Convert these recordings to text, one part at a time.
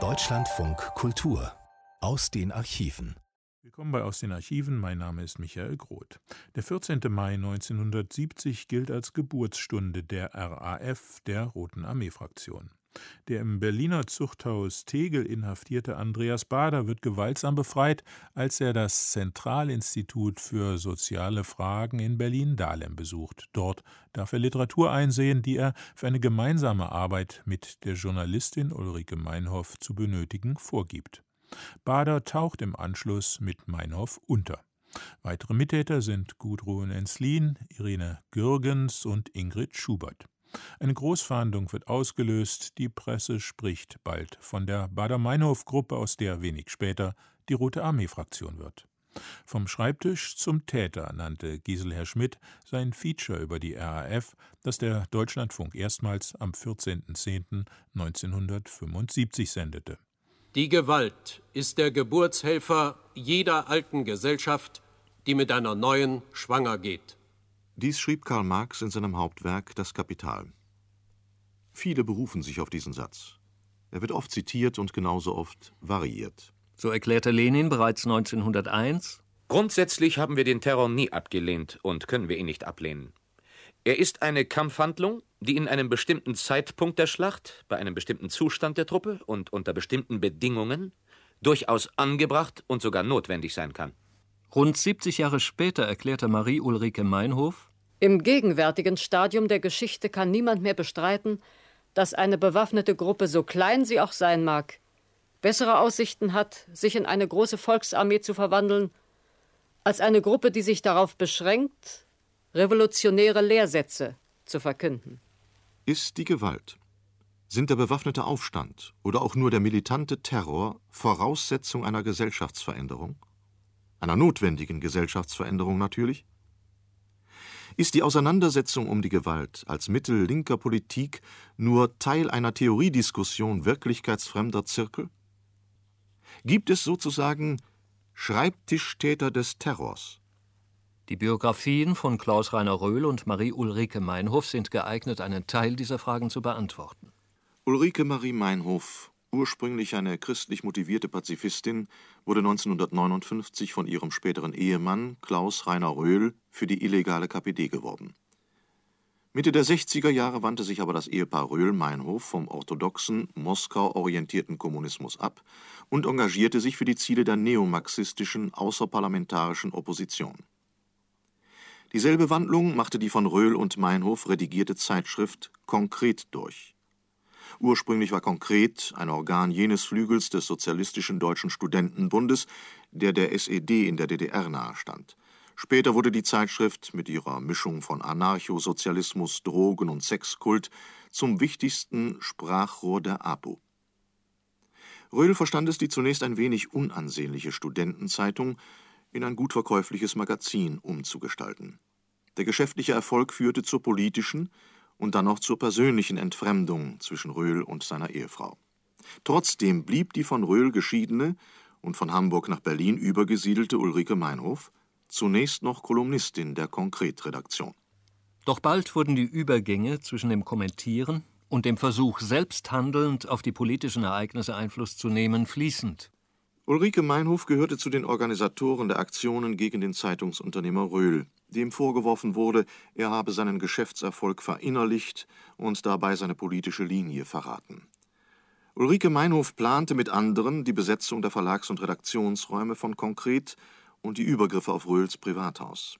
Deutschlandfunk Kultur aus den Archiven. Willkommen bei Aus den Archiven. Mein Name ist Michael Groth. Der 14. Mai 1970 gilt als Geburtsstunde der RAF, der Roten Armee-Fraktion. Der im Berliner Zuchthaus Tegel inhaftierte Andreas Bader wird gewaltsam befreit, als er das Zentralinstitut für soziale Fragen in Berlin-Dahlem besucht. Dort darf er Literatur einsehen, die er für eine gemeinsame Arbeit mit der Journalistin Ulrike Meinhoff zu benötigen vorgibt. Bader taucht im Anschluss mit Meinhoff unter. Weitere Mittäter sind Gudrun Enslin, Irene Gürgens und Ingrid Schubert. Eine Großfahndung wird ausgelöst, die Presse spricht bald von der Bader-Meinhof-Gruppe, aus der wenig später die Rote Armee-Fraktion wird. Vom Schreibtisch zum Täter nannte Giselher Schmidt sein Feature über die RAF, das der Deutschlandfunk erstmals am 14.10.1975 sendete. Die Gewalt ist der Geburtshelfer jeder alten Gesellschaft, die mit einer neuen schwanger geht. Dies schrieb Karl Marx in seinem Hauptwerk Das Kapital. Viele berufen sich auf diesen Satz. Er wird oft zitiert und genauso oft variiert. So erklärte Lenin bereits 1901 Grundsätzlich haben wir den Terror nie abgelehnt und können wir ihn nicht ablehnen. Er ist eine Kampfhandlung, die in einem bestimmten Zeitpunkt der Schlacht, bei einem bestimmten Zustand der Truppe und unter bestimmten Bedingungen durchaus angebracht und sogar notwendig sein kann. Rund 70 Jahre später erklärte Marie-Ulrike Meinhof: Im gegenwärtigen Stadium der Geschichte kann niemand mehr bestreiten, dass eine bewaffnete Gruppe, so klein sie auch sein mag, bessere Aussichten hat, sich in eine große Volksarmee zu verwandeln, als eine Gruppe, die sich darauf beschränkt, revolutionäre Lehrsätze zu verkünden. Ist die Gewalt, sind der bewaffnete Aufstand oder auch nur der militante Terror Voraussetzung einer Gesellschaftsveränderung? Einer notwendigen Gesellschaftsveränderung natürlich? Ist die Auseinandersetzung um die Gewalt als Mittel linker Politik nur Teil einer Theoriediskussion wirklichkeitsfremder Zirkel? Gibt es sozusagen Schreibtischtäter des Terrors? Die Biografien von Klaus Rainer Röhl und Marie-Ulrike Meinhof sind geeignet, einen Teil dieser Fragen zu beantworten. Ulrike Marie Meinhof Ursprünglich eine christlich motivierte Pazifistin, wurde 1959 von ihrem späteren Ehemann Klaus Rainer Röhl für die illegale KPD geworben. Mitte der 60er Jahre wandte sich aber das Ehepaar Röhl-Meinhof vom orthodoxen, Moskau orientierten Kommunismus ab und engagierte sich für die Ziele der neomarxistischen außerparlamentarischen Opposition. Dieselbe Wandlung machte die von Röhl und Meinhof redigierte Zeitschrift Konkret durch Ursprünglich war Konkret ein Organ jenes Flügels des Sozialistischen Deutschen Studentenbundes, der der SED in der DDR nahestand. Später wurde die Zeitschrift mit ihrer Mischung von Anarchosozialismus, Drogen und Sexkult zum wichtigsten Sprachrohr der APO. Röhl verstand es, die zunächst ein wenig unansehnliche Studentenzeitung in ein gut verkäufliches Magazin umzugestalten. Der geschäftliche Erfolg führte zur politischen, und dann noch zur persönlichen Entfremdung zwischen Röhl und seiner Ehefrau. Trotzdem blieb die von Röhl geschiedene und von Hamburg nach Berlin übergesiedelte Ulrike Meinhof zunächst noch Kolumnistin der Konkretredaktion. Doch bald wurden die Übergänge zwischen dem Kommentieren und dem Versuch, selbst handelnd auf die politischen Ereignisse Einfluss zu nehmen, fließend. Ulrike Meinhof gehörte zu den Organisatoren der Aktionen gegen den Zeitungsunternehmer Röhl, dem vorgeworfen wurde, er habe seinen Geschäftserfolg verinnerlicht und dabei seine politische Linie verraten. Ulrike Meinhof plante mit anderen die Besetzung der Verlags- und Redaktionsräume von Konkret und die Übergriffe auf Röhls Privathaus.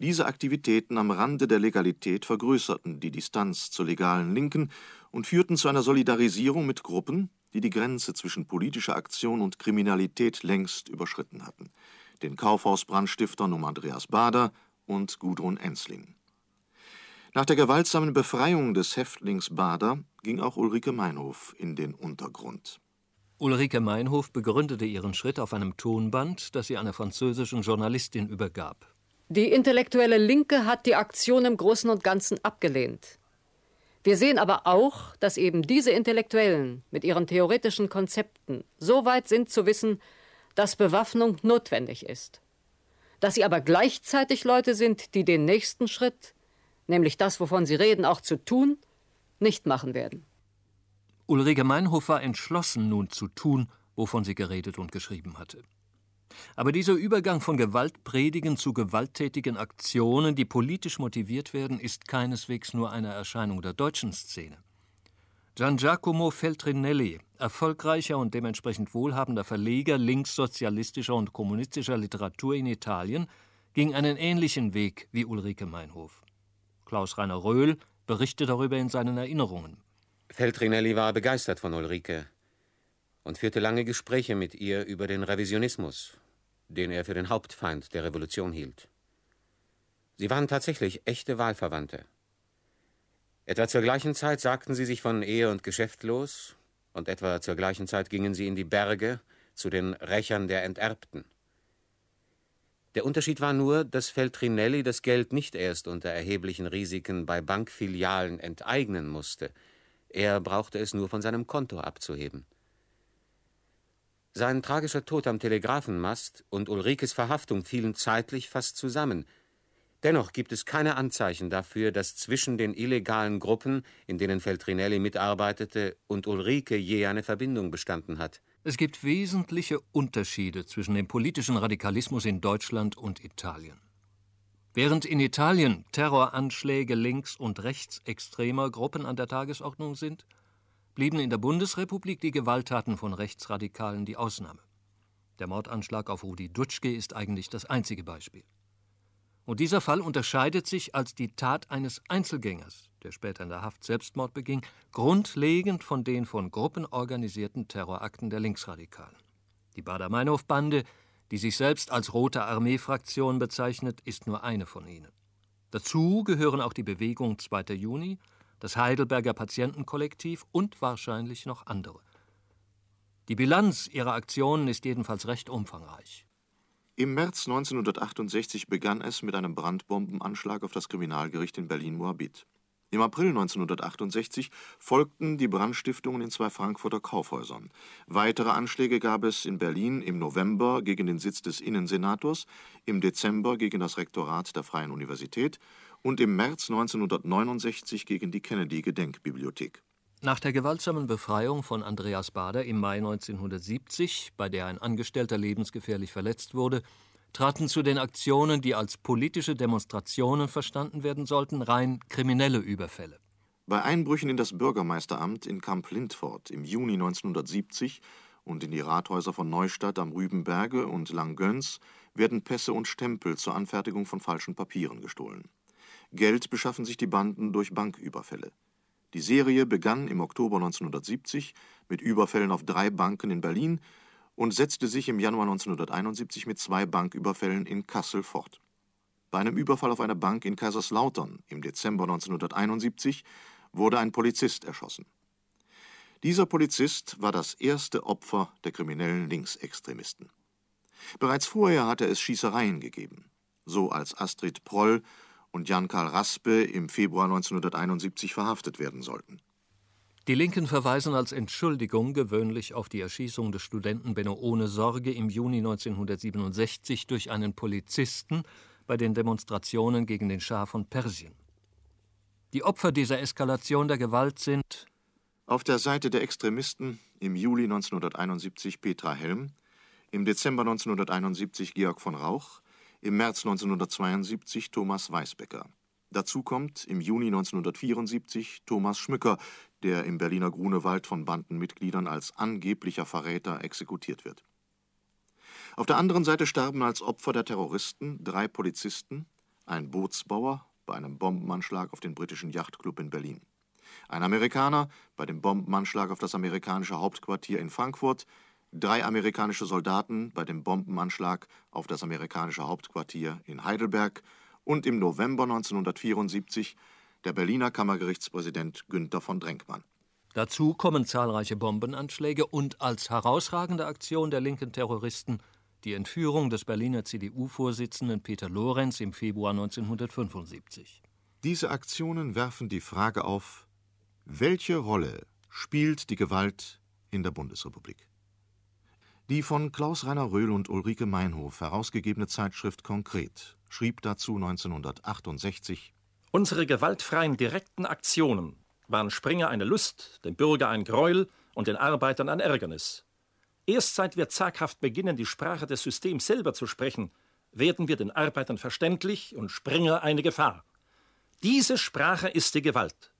Diese Aktivitäten am Rande der Legalität vergrößerten die Distanz zur legalen Linken und führten zu einer Solidarisierung mit Gruppen, die die Grenze zwischen politischer Aktion und Kriminalität längst überschritten hatten, den Kaufhausbrandstiftern um Andreas Bader und Gudrun Ensling. Nach der gewaltsamen Befreiung des Häftlings Bader ging auch Ulrike Meinhof in den Untergrund. Ulrike Meinhof begründete ihren Schritt auf einem Tonband, das sie einer französischen Journalistin übergab. Die intellektuelle Linke hat die Aktion im Großen und Ganzen abgelehnt. Wir sehen aber auch, dass eben diese Intellektuellen mit ihren theoretischen Konzepten so weit sind zu wissen, dass Bewaffnung notwendig ist. Dass sie aber gleichzeitig Leute sind, die den nächsten Schritt, nämlich das, wovon sie reden, auch zu tun, nicht machen werden. Ulrike Meinhof war entschlossen, nun zu tun, wovon sie geredet und geschrieben hatte. Aber dieser Übergang von Gewaltpredigen zu gewalttätigen Aktionen, die politisch motiviert werden, ist keineswegs nur eine Erscheinung der deutschen Szene. Gian Giacomo Feltrinelli, erfolgreicher und dementsprechend wohlhabender Verleger linkssozialistischer und kommunistischer Literatur in Italien, ging einen ähnlichen Weg wie Ulrike Meinhof. Klaus Rainer Röhl berichtet darüber in seinen Erinnerungen. Feltrinelli war begeistert von Ulrike und führte lange Gespräche mit ihr über den Revisionismus, den er für den Hauptfeind der Revolution hielt. Sie waren tatsächlich echte Wahlverwandte. Etwa zur gleichen Zeit sagten sie sich von Ehe und Geschäft los, und etwa zur gleichen Zeit gingen sie in die Berge zu den Rächern der Enterbten. Der Unterschied war nur, dass Feltrinelli das Geld nicht erst unter erheblichen Risiken bei Bankfilialen enteignen musste. Er brauchte es nur von seinem Konto abzuheben. Sein tragischer Tod am Telegrafenmast und Ulrikes Verhaftung fielen zeitlich fast zusammen. Dennoch gibt es keine Anzeichen dafür, dass zwischen den illegalen Gruppen, in denen Feltrinelli mitarbeitete, und Ulrike je eine Verbindung bestanden hat. Es gibt wesentliche Unterschiede zwischen dem politischen Radikalismus in Deutschland und Italien. Während in Italien Terroranschläge links- und rechtsextremer Gruppen an der Tagesordnung sind, blieben in der Bundesrepublik die Gewalttaten von Rechtsradikalen die Ausnahme. Der Mordanschlag auf Rudi Dutschke ist eigentlich das einzige Beispiel. Und dieser Fall unterscheidet sich als die Tat eines Einzelgängers, der später in der Haft Selbstmord beging, grundlegend von den von Gruppen organisierten Terrorakten der Linksradikalen. Die Bader-Meinhof-Bande, die sich selbst als Rote Armee-Fraktion bezeichnet, ist nur eine von ihnen. Dazu gehören auch die Bewegung 2. Juni, das Heidelberger Patientenkollektiv und wahrscheinlich noch andere. Die Bilanz ihrer Aktionen ist jedenfalls recht umfangreich. Im März 1968 begann es mit einem Brandbombenanschlag auf das Kriminalgericht in Berlin-Moabit. Im April 1968 folgten die Brandstiftungen in zwei Frankfurter Kaufhäusern. Weitere Anschläge gab es in Berlin im November gegen den Sitz des Innensenators, im Dezember gegen das Rektorat der Freien Universität und im März 1969 gegen die Kennedy-Gedenkbibliothek. Nach der gewaltsamen Befreiung von Andreas Bader im Mai 1970, bei der ein Angestellter lebensgefährlich verletzt wurde, traten zu den Aktionen, die als politische Demonstrationen verstanden werden sollten, rein kriminelle Überfälle. Bei Einbrüchen in das Bürgermeisteramt in Kamp-Lindfort im Juni 1970 und in die Rathäuser von Neustadt am Rübenberge und Langgöns werden Pässe und Stempel zur Anfertigung von falschen Papieren gestohlen. Geld beschaffen sich die Banden durch Banküberfälle. Die Serie begann im Oktober 1970 mit Überfällen auf drei Banken in Berlin und setzte sich im Januar 1971 mit zwei Banküberfällen in Kassel fort. Bei einem Überfall auf eine Bank in Kaiserslautern im Dezember 1971 wurde ein Polizist erschossen. Dieser Polizist war das erste Opfer der kriminellen Linksextremisten. Bereits vorher hatte es Schießereien gegeben, so als Astrid Proll und Jan-Karl Raspe im Februar 1971 verhaftet werden sollten. Die Linken verweisen als Entschuldigung gewöhnlich auf die Erschießung des Studenten Benno ohne Sorge im Juni 1967 durch einen Polizisten bei den Demonstrationen gegen den Schah von Persien. Die Opfer dieser Eskalation der Gewalt sind auf der Seite der Extremisten im Juli 1971 Petra Helm, im Dezember 1971 Georg von Rauch, im März 1972 Thomas Weisbecker. Dazu kommt im Juni 1974 Thomas Schmücker, der im Berliner Grunewald von Bandenmitgliedern als angeblicher Verräter exekutiert wird. Auf der anderen Seite starben als Opfer der Terroristen drei Polizisten, ein Bootsbauer bei einem Bombenanschlag auf den britischen Yachtclub in Berlin, ein Amerikaner bei dem Bombenanschlag auf das amerikanische Hauptquartier in Frankfurt drei amerikanische Soldaten bei dem Bombenanschlag auf das amerikanische Hauptquartier in Heidelberg und im November 1974 der Berliner Kammergerichtspräsident Günther von Drenkmann. Dazu kommen zahlreiche Bombenanschläge und als herausragende Aktion der linken Terroristen die Entführung des Berliner CDU-Vorsitzenden Peter Lorenz im Februar 1975. Diese Aktionen werfen die Frage auf, welche Rolle spielt die Gewalt in der Bundesrepublik? Die von Klaus-Rainer Röhl und Ulrike Meinhof herausgegebene Zeitschrift Konkret schrieb dazu 1968 Unsere gewaltfreien direkten Aktionen waren Springer eine Lust, dem Bürger ein Gräuel und den Arbeitern ein Ärgernis. Erst seit wir zaghaft beginnen, die Sprache des Systems selber zu sprechen, werden wir den Arbeitern verständlich und Springer eine Gefahr. Diese Sprache ist die Gewalt.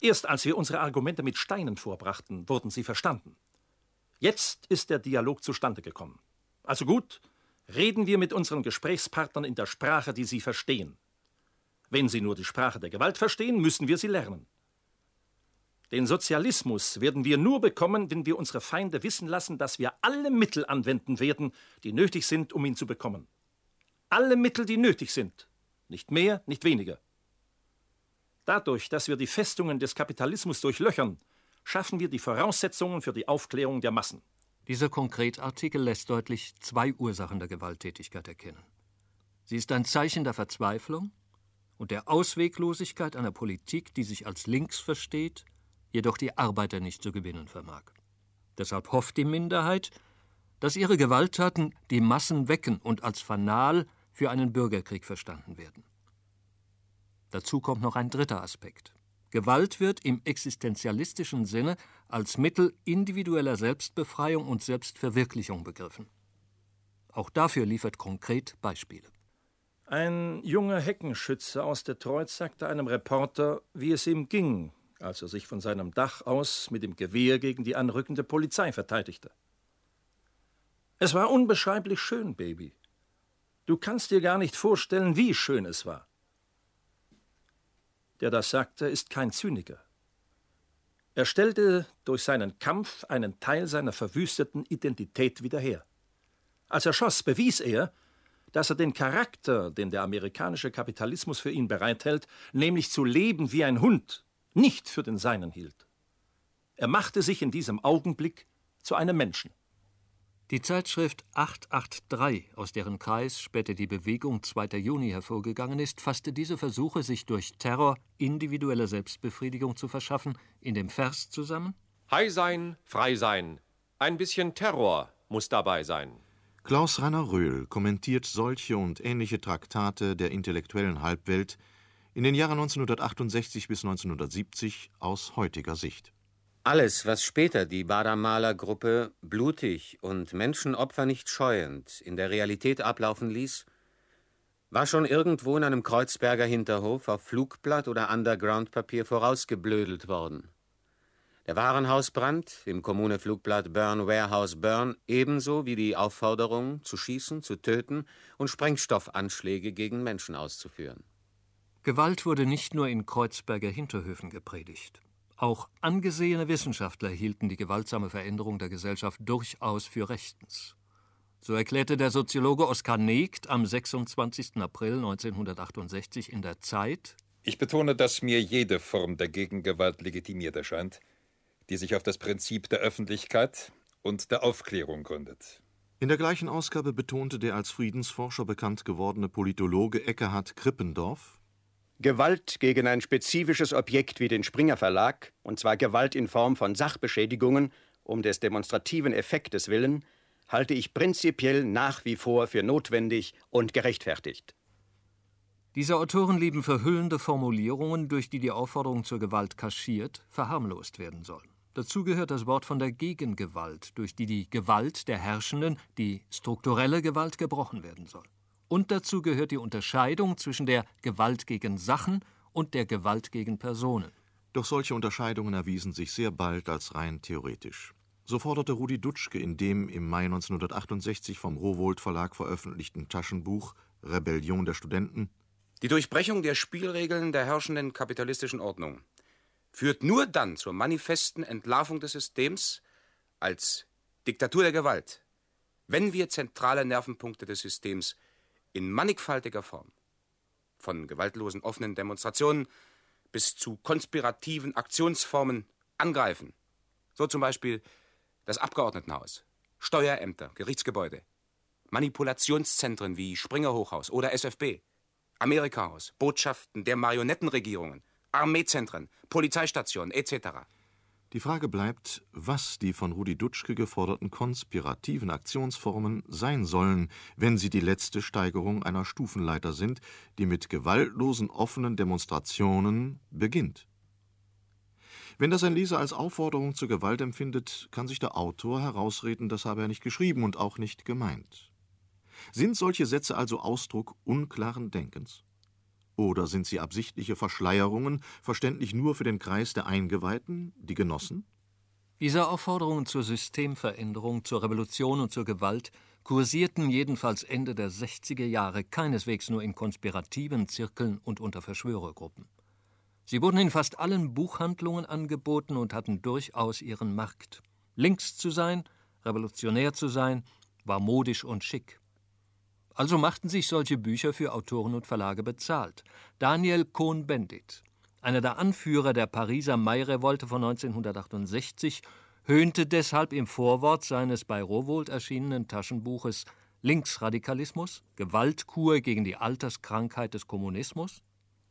Erst als wir unsere Argumente mit Steinen vorbrachten, wurden sie verstanden. Jetzt ist der Dialog zustande gekommen. Also gut, reden wir mit unseren Gesprächspartnern in der Sprache, die sie verstehen. Wenn sie nur die Sprache der Gewalt verstehen, müssen wir sie lernen. Den Sozialismus werden wir nur bekommen, wenn wir unsere Feinde wissen lassen, dass wir alle Mittel anwenden werden, die nötig sind, um ihn zu bekommen. Alle Mittel, die nötig sind. Nicht mehr, nicht weniger. Dadurch, dass wir die Festungen des Kapitalismus durchlöchern, schaffen wir die Voraussetzungen für die Aufklärung der Massen. Dieser Konkretartikel lässt deutlich zwei Ursachen der Gewalttätigkeit erkennen. Sie ist ein Zeichen der Verzweiflung und der Ausweglosigkeit einer Politik, die sich als links versteht jedoch die Arbeiter nicht zu gewinnen vermag. Deshalb hofft die Minderheit, dass ihre Gewalttaten die Massen wecken und als Fanal für einen Bürgerkrieg verstanden werden. Dazu kommt noch ein dritter Aspekt. Gewalt wird im existenzialistischen Sinne als Mittel individueller Selbstbefreiung und Selbstverwirklichung begriffen. Auch dafür liefert konkret Beispiele. Ein junger Heckenschütze aus Detroit sagte einem Reporter, wie es ihm ging, als er sich von seinem Dach aus mit dem Gewehr gegen die anrückende Polizei verteidigte. Es war unbeschreiblich schön, Baby. Du kannst dir gar nicht vorstellen, wie schön es war. Der das sagte, ist kein Zyniker. Er stellte durch seinen Kampf einen Teil seiner verwüsteten Identität wieder her. Als er schoss, bewies er, dass er den Charakter, den der amerikanische Kapitalismus für ihn bereithält, nämlich zu leben wie ein Hund, nicht für den Seinen hielt. Er machte sich in diesem Augenblick zu einem Menschen. Die Zeitschrift 883, aus deren Kreis später die Bewegung 2. Juni hervorgegangen ist, fasste diese Versuche, sich durch Terror individuelle Selbstbefriedigung zu verschaffen, in dem Vers zusammen: High sein, frei sein. Ein bisschen Terror muss dabei sein. Klaus Rainer Röhl kommentiert solche und ähnliche Traktate der intellektuellen Halbwelt in den Jahren 1968 bis 1970 aus heutiger Sicht. Alles, was später die Bader-Maler-Gruppe blutig und Menschenopfer nicht scheuend in der Realität ablaufen ließ, war schon irgendwo in einem Kreuzberger Hinterhof auf Flugblatt oder Underground-Papier vorausgeblödelt worden. Der Warenhausbrand im Kommune-Flugblatt Burn Warehouse Burn ebenso wie die Aufforderung, zu schießen, zu töten und Sprengstoffanschläge gegen Menschen auszuführen. Gewalt wurde nicht nur in Kreuzberger Hinterhöfen gepredigt. Auch angesehene Wissenschaftler hielten die gewaltsame Veränderung der Gesellschaft durchaus für rechtens. So erklärte der Soziologe Oskar Negt am 26. April 1968 in der Zeit: Ich betone, dass mir jede Form der Gegengewalt legitimiert erscheint, die sich auf das Prinzip der Öffentlichkeit und der Aufklärung gründet. In der gleichen Ausgabe betonte der als Friedensforscher bekannt gewordene Politologe Eckehard Krippendorf Gewalt gegen ein spezifisches Objekt wie den Springer Verlag, und zwar Gewalt in Form von Sachbeschädigungen um des demonstrativen Effektes willen, halte ich prinzipiell nach wie vor für notwendig und gerechtfertigt. Diese Autoren lieben verhüllende Formulierungen, durch die die Aufforderung zur Gewalt kaschiert, verharmlost werden soll. Dazu gehört das Wort von der Gegengewalt, durch die die Gewalt der Herrschenden, die strukturelle Gewalt, gebrochen werden soll. Und dazu gehört die Unterscheidung zwischen der Gewalt gegen Sachen und der Gewalt gegen Personen. Doch solche Unterscheidungen erwiesen sich sehr bald als rein theoretisch. So forderte Rudi Dutschke in dem im Mai 1968 vom Rowohlt Verlag veröffentlichten Taschenbuch Rebellion der Studenten Die Durchbrechung der Spielregeln der herrschenden kapitalistischen Ordnung führt nur dann zur manifesten Entlarvung des Systems als Diktatur der Gewalt, wenn wir zentrale Nervenpunkte des Systems in mannigfaltiger Form. Von gewaltlosen offenen Demonstrationen bis zu konspirativen Aktionsformen angreifen. So zum Beispiel das Abgeordnetenhaus, Steuerämter, Gerichtsgebäude, Manipulationszentren wie Springer Hochhaus oder SFB, Amerikahaus, Botschaften der Marionettenregierungen, Armeezentren, Polizeistationen etc. Die Frage bleibt, was die von Rudi Dutschke geforderten konspirativen Aktionsformen sein sollen, wenn sie die letzte Steigerung einer Stufenleiter sind, die mit gewaltlosen offenen Demonstrationen beginnt. Wenn das ein Leser als Aufforderung zur Gewalt empfindet, kann sich der Autor herausreden, das habe er nicht geschrieben und auch nicht gemeint. Sind solche Sätze also Ausdruck unklaren Denkens? Oder sind sie absichtliche Verschleierungen, verständlich nur für den Kreis der Eingeweihten, die Genossen? Diese Aufforderungen zur Systemveränderung, zur Revolution und zur Gewalt kursierten jedenfalls Ende der 60er Jahre keineswegs nur in konspirativen Zirkeln und unter Verschwörergruppen. Sie wurden in fast allen Buchhandlungen angeboten und hatten durchaus ihren Markt. Links zu sein, revolutionär zu sein, war modisch und schick. Also machten sich solche Bücher für Autoren und Verlage bezahlt. Daniel Cohn-Bendit, einer der Anführer der Pariser Mai-Revolte von 1968, höhnte deshalb im Vorwort seines bei Rowohlt erschienenen Taschenbuches Linksradikalismus, Gewaltkur gegen die Alterskrankheit des Kommunismus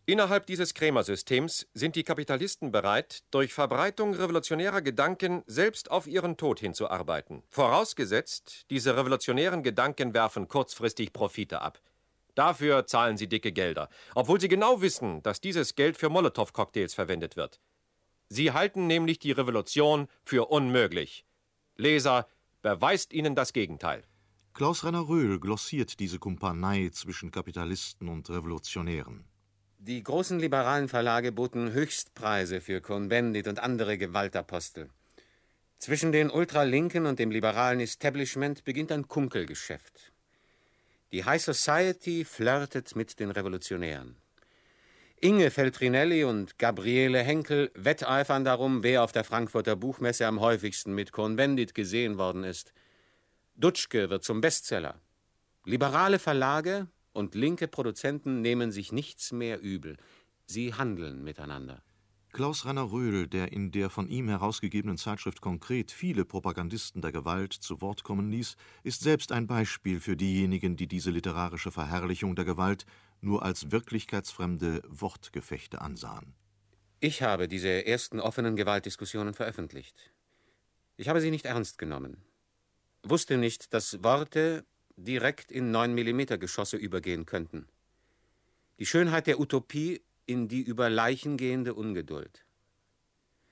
Innerhalb dieses Krämersystems sind die Kapitalisten bereit, durch Verbreitung revolutionärer Gedanken selbst auf ihren Tod hinzuarbeiten. Vorausgesetzt, diese revolutionären Gedanken werfen kurzfristig Profite ab. Dafür zahlen sie dicke Gelder, obwohl sie genau wissen, dass dieses Geld für Molotow-Cocktails verwendet wird. Sie halten nämlich die Revolution für unmöglich. Leser, beweist ihnen das Gegenteil. Klaus Renner Röhl glossiert diese Kumpanei zwischen Kapitalisten und Revolutionären. Die großen liberalen Verlage boten Höchstpreise für Cohn-Bendit und andere Gewaltapostel. Zwischen den Ultralinken und dem liberalen Establishment beginnt ein Kunkelgeschäft. Die High Society flirtet mit den Revolutionären. Inge Feltrinelli und Gabriele Henkel wetteifern darum, wer auf der Frankfurter Buchmesse am häufigsten mit Cohn-Bendit gesehen worden ist. Dutschke wird zum Bestseller. Liberale Verlage und linke Produzenten nehmen sich nichts mehr übel. Sie handeln miteinander. Klaus Renner Röhl, der in der von ihm herausgegebenen Zeitschrift Konkret viele Propagandisten der Gewalt zu Wort kommen ließ, ist selbst ein Beispiel für diejenigen, die diese literarische Verherrlichung der Gewalt nur als wirklichkeitsfremde Wortgefechte ansahen. Ich habe diese ersten offenen Gewaltdiskussionen veröffentlicht. Ich habe sie nicht ernst genommen. Wusste nicht, dass Worte direkt in 9 mm Geschosse übergehen könnten. Die Schönheit der Utopie in die über Leichen gehende Ungeduld.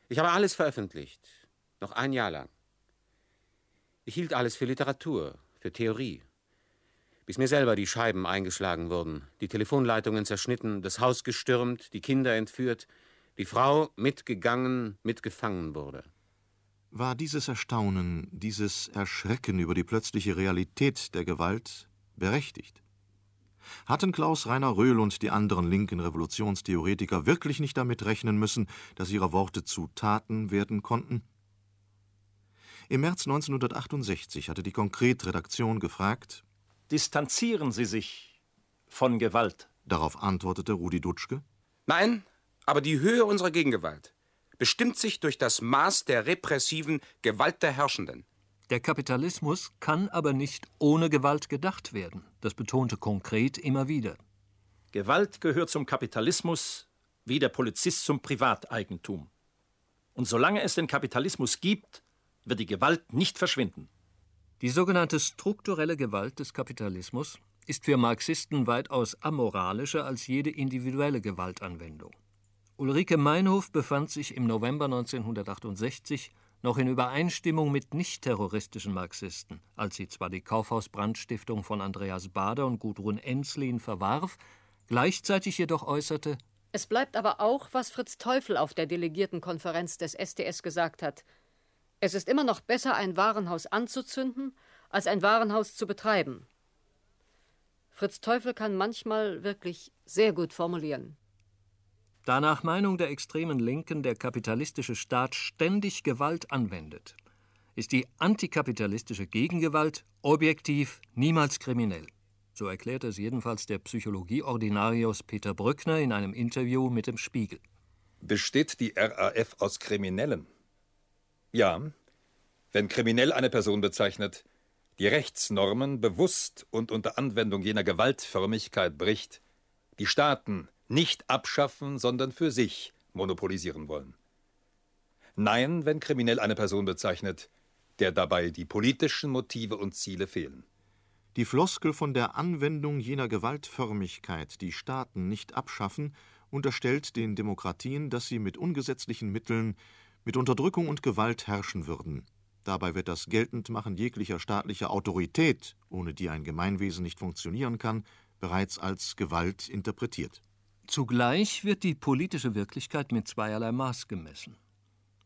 Ich habe alles veröffentlicht, noch ein Jahr lang. Ich hielt alles für Literatur, für Theorie, bis mir selber die Scheiben eingeschlagen wurden, die Telefonleitungen zerschnitten, das Haus gestürmt, die Kinder entführt, die Frau mitgegangen, mitgefangen wurde. War dieses Erstaunen, dieses Erschrecken über die plötzliche Realität der Gewalt berechtigt? Hatten Klaus Rainer Röhl und die anderen linken Revolutionstheoretiker wirklich nicht damit rechnen müssen, dass ihre Worte zu Taten werden konnten? Im März 1968 hatte die Konkretredaktion gefragt: Distanzieren Sie sich von Gewalt? Darauf antwortete Rudi Dutschke: Nein, aber die Höhe unserer Gegengewalt bestimmt sich durch das Maß der repressiven Gewalt der Herrschenden. Der Kapitalismus kann aber nicht ohne Gewalt gedacht werden. Das betonte konkret immer wieder. Gewalt gehört zum Kapitalismus wie der Polizist zum Privateigentum. Und solange es den Kapitalismus gibt, wird die Gewalt nicht verschwinden. Die sogenannte strukturelle Gewalt des Kapitalismus ist für Marxisten weitaus amoralischer als jede individuelle Gewaltanwendung. Ulrike Meinhof befand sich im November 1968 noch in Übereinstimmung mit nicht-terroristischen Marxisten, als sie zwar die Kaufhausbrandstiftung von Andreas Bader und Gudrun Enslin verwarf, gleichzeitig jedoch äußerte: Es bleibt aber auch, was Fritz Teufel auf der Delegiertenkonferenz des SDS gesagt hat. Es ist immer noch besser, ein Warenhaus anzuzünden, als ein Warenhaus zu betreiben. Fritz Teufel kann manchmal wirklich sehr gut formulieren. Da nach Meinung der extremen Linken der kapitalistische Staat ständig Gewalt anwendet, ist die antikapitalistische Gegengewalt objektiv niemals kriminell. So erklärt es jedenfalls der Psychologieordinarius Peter Brückner in einem Interview mit dem Spiegel. Besteht die RAF aus Kriminellen? Ja, wenn kriminell eine Person bezeichnet, die Rechtsnormen bewusst und unter Anwendung jener Gewaltförmigkeit bricht, die Staaten nicht abschaffen, sondern für sich monopolisieren wollen. Nein, wenn kriminell eine Person bezeichnet, der dabei die politischen Motive und Ziele fehlen. Die Floskel von der Anwendung jener Gewaltförmigkeit, die Staaten nicht abschaffen, unterstellt den Demokratien, dass sie mit ungesetzlichen Mitteln mit Unterdrückung und Gewalt herrschen würden. Dabei wird das Geltendmachen jeglicher staatlicher Autorität, ohne die ein Gemeinwesen nicht funktionieren kann, bereits als Gewalt interpretiert. Zugleich wird die politische Wirklichkeit mit zweierlei Maß gemessen.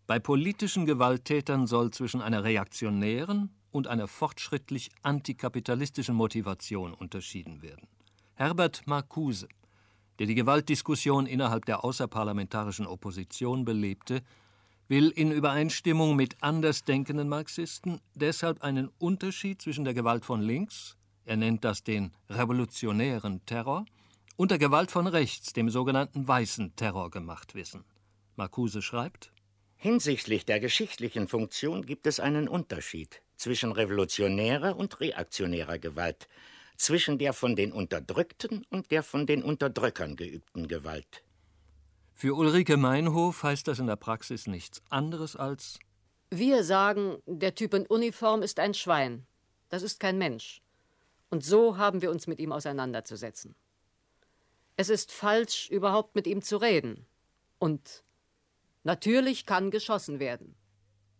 Bei politischen Gewalttätern soll zwischen einer reaktionären und einer fortschrittlich antikapitalistischen Motivation unterschieden werden. Herbert Marcuse, der die Gewaltdiskussion innerhalb der außerparlamentarischen Opposition belebte, will in Übereinstimmung mit andersdenkenden Marxisten deshalb einen Unterschied zwischen der Gewalt von links, er nennt das den revolutionären Terror, und der Gewalt von rechts, dem sogenannten weißen Terror, gemacht wissen. Marcuse schreibt Hinsichtlich der geschichtlichen Funktion gibt es einen Unterschied zwischen revolutionärer und reaktionärer Gewalt, zwischen der von den Unterdrückten und der von den Unterdrückern geübten Gewalt. Für Ulrike Meinhof heißt das in der Praxis nichts anderes als Wir sagen, der Typ in Uniform ist ein Schwein. Das ist kein Mensch. Und so haben wir uns mit ihm auseinanderzusetzen. Es ist falsch, überhaupt mit ihm zu reden. Und natürlich kann geschossen werden.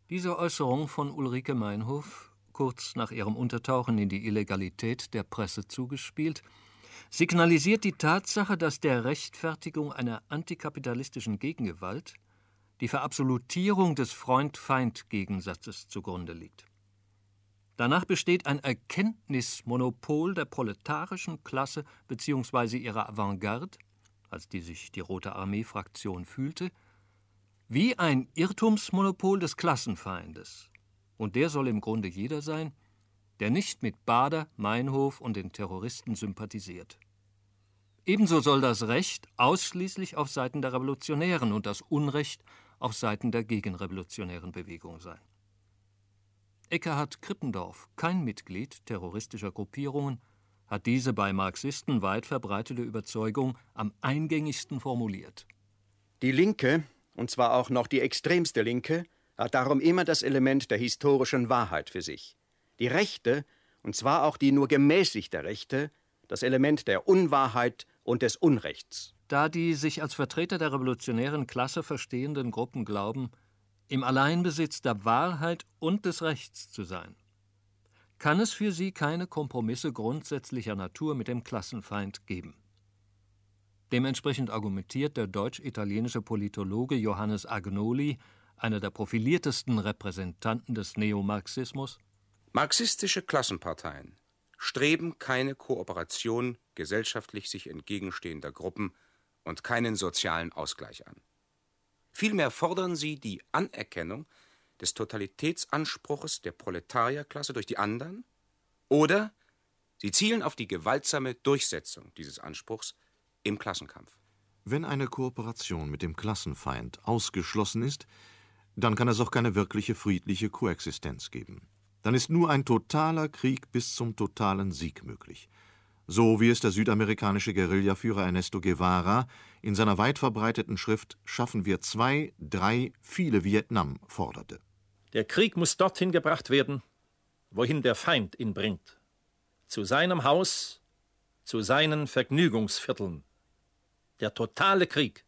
Diese Äußerung von Ulrike Meinhof, kurz nach ihrem Untertauchen in die Illegalität der Presse zugespielt, signalisiert die Tatsache, dass der Rechtfertigung einer antikapitalistischen Gegengewalt die Verabsolutierung des Freund-Feind-Gegensatzes zugrunde liegt. Danach besteht ein Erkenntnismonopol der proletarischen Klasse bzw. ihrer Avantgarde, als die sich die Rote Armee-Fraktion fühlte, wie ein Irrtumsmonopol des Klassenfeindes. Und der soll im Grunde jeder sein, der nicht mit Bader, Meinhof und den Terroristen sympathisiert. Ebenso soll das Recht ausschließlich auf Seiten der Revolutionären und das Unrecht auf Seiten der gegenrevolutionären Bewegung sein. Eckhard Krippendorf, kein Mitglied terroristischer Gruppierungen, hat diese bei Marxisten weit verbreitete Überzeugung am eingängigsten formuliert. Die Linke, und zwar auch noch die extremste Linke, hat darum immer das Element der historischen Wahrheit für sich die Rechte, und zwar auch die nur gemäßigte Rechte, das Element der Unwahrheit und des Unrechts. Da die sich als Vertreter der revolutionären Klasse verstehenden Gruppen glauben, im Alleinbesitz der Wahrheit und des Rechts zu sein, kann es für sie keine Kompromisse grundsätzlicher Natur mit dem Klassenfeind geben. Dementsprechend argumentiert der deutsch-italienische Politologe Johannes Agnoli, einer der profiliertesten Repräsentanten des Neomarxismus, Marxistische Klassenparteien streben keine Kooperation gesellschaftlich sich entgegenstehender Gruppen und keinen sozialen Ausgleich an. Vielmehr fordern sie die Anerkennung des Totalitätsanspruches der Proletarierklasse durch die anderen oder sie zielen auf die gewaltsame Durchsetzung dieses Anspruchs im Klassenkampf. Wenn eine Kooperation mit dem Klassenfeind ausgeschlossen ist, dann kann es auch keine wirkliche friedliche Koexistenz geben dann ist nur ein totaler Krieg bis zum totalen Sieg möglich. So wie es der südamerikanische Guerillaführer Ernesto Guevara in seiner weit verbreiteten Schrift Schaffen wir zwei, drei, viele Vietnam forderte. Der Krieg muss dorthin gebracht werden, wohin der Feind ihn bringt. Zu seinem Haus, zu seinen Vergnügungsvierteln. Der totale Krieg.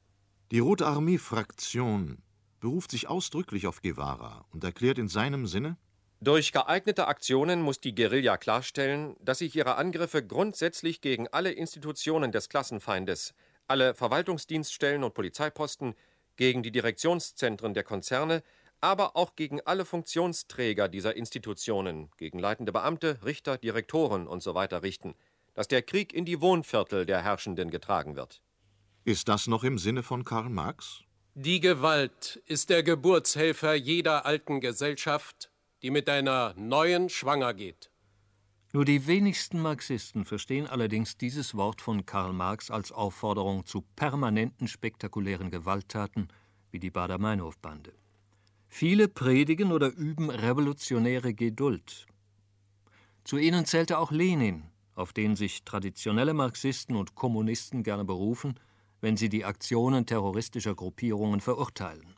Die Rote Armee-Fraktion beruft sich ausdrücklich auf Guevara und erklärt in seinem Sinne, durch geeignete Aktionen muss die Guerilla klarstellen, dass sich ihre Angriffe grundsätzlich gegen alle Institutionen des Klassenfeindes, alle Verwaltungsdienststellen und Polizeiposten, gegen die Direktionszentren der Konzerne, aber auch gegen alle Funktionsträger dieser Institutionen, gegen leitende Beamte, Richter, Direktoren usw. So richten, dass der Krieg in die Wohnviertel der Herrschenden getragen wird. Ist das noch im Sinne von Karl Marx? Die Gewalt ist der Geburtshelfer jeder alten Gesellschaft die mit einer neuen schwanger geht. Nur die wenigsten Marxisten verstehen allerdings dieses Wort von Karl Marx als Aufforderung zu permanenten spektakulären Gewalttaten wie die Bader-Meinhof-Bande. Viele predigen oder üben revolutionäre Geduld. Zu ihnen zählte auch Lenin, auf den sich traditionelle Marxisten und Kommunisten gerne berufen, wenn sie die Aktionen terroristischer Gruppierungen verurteilen.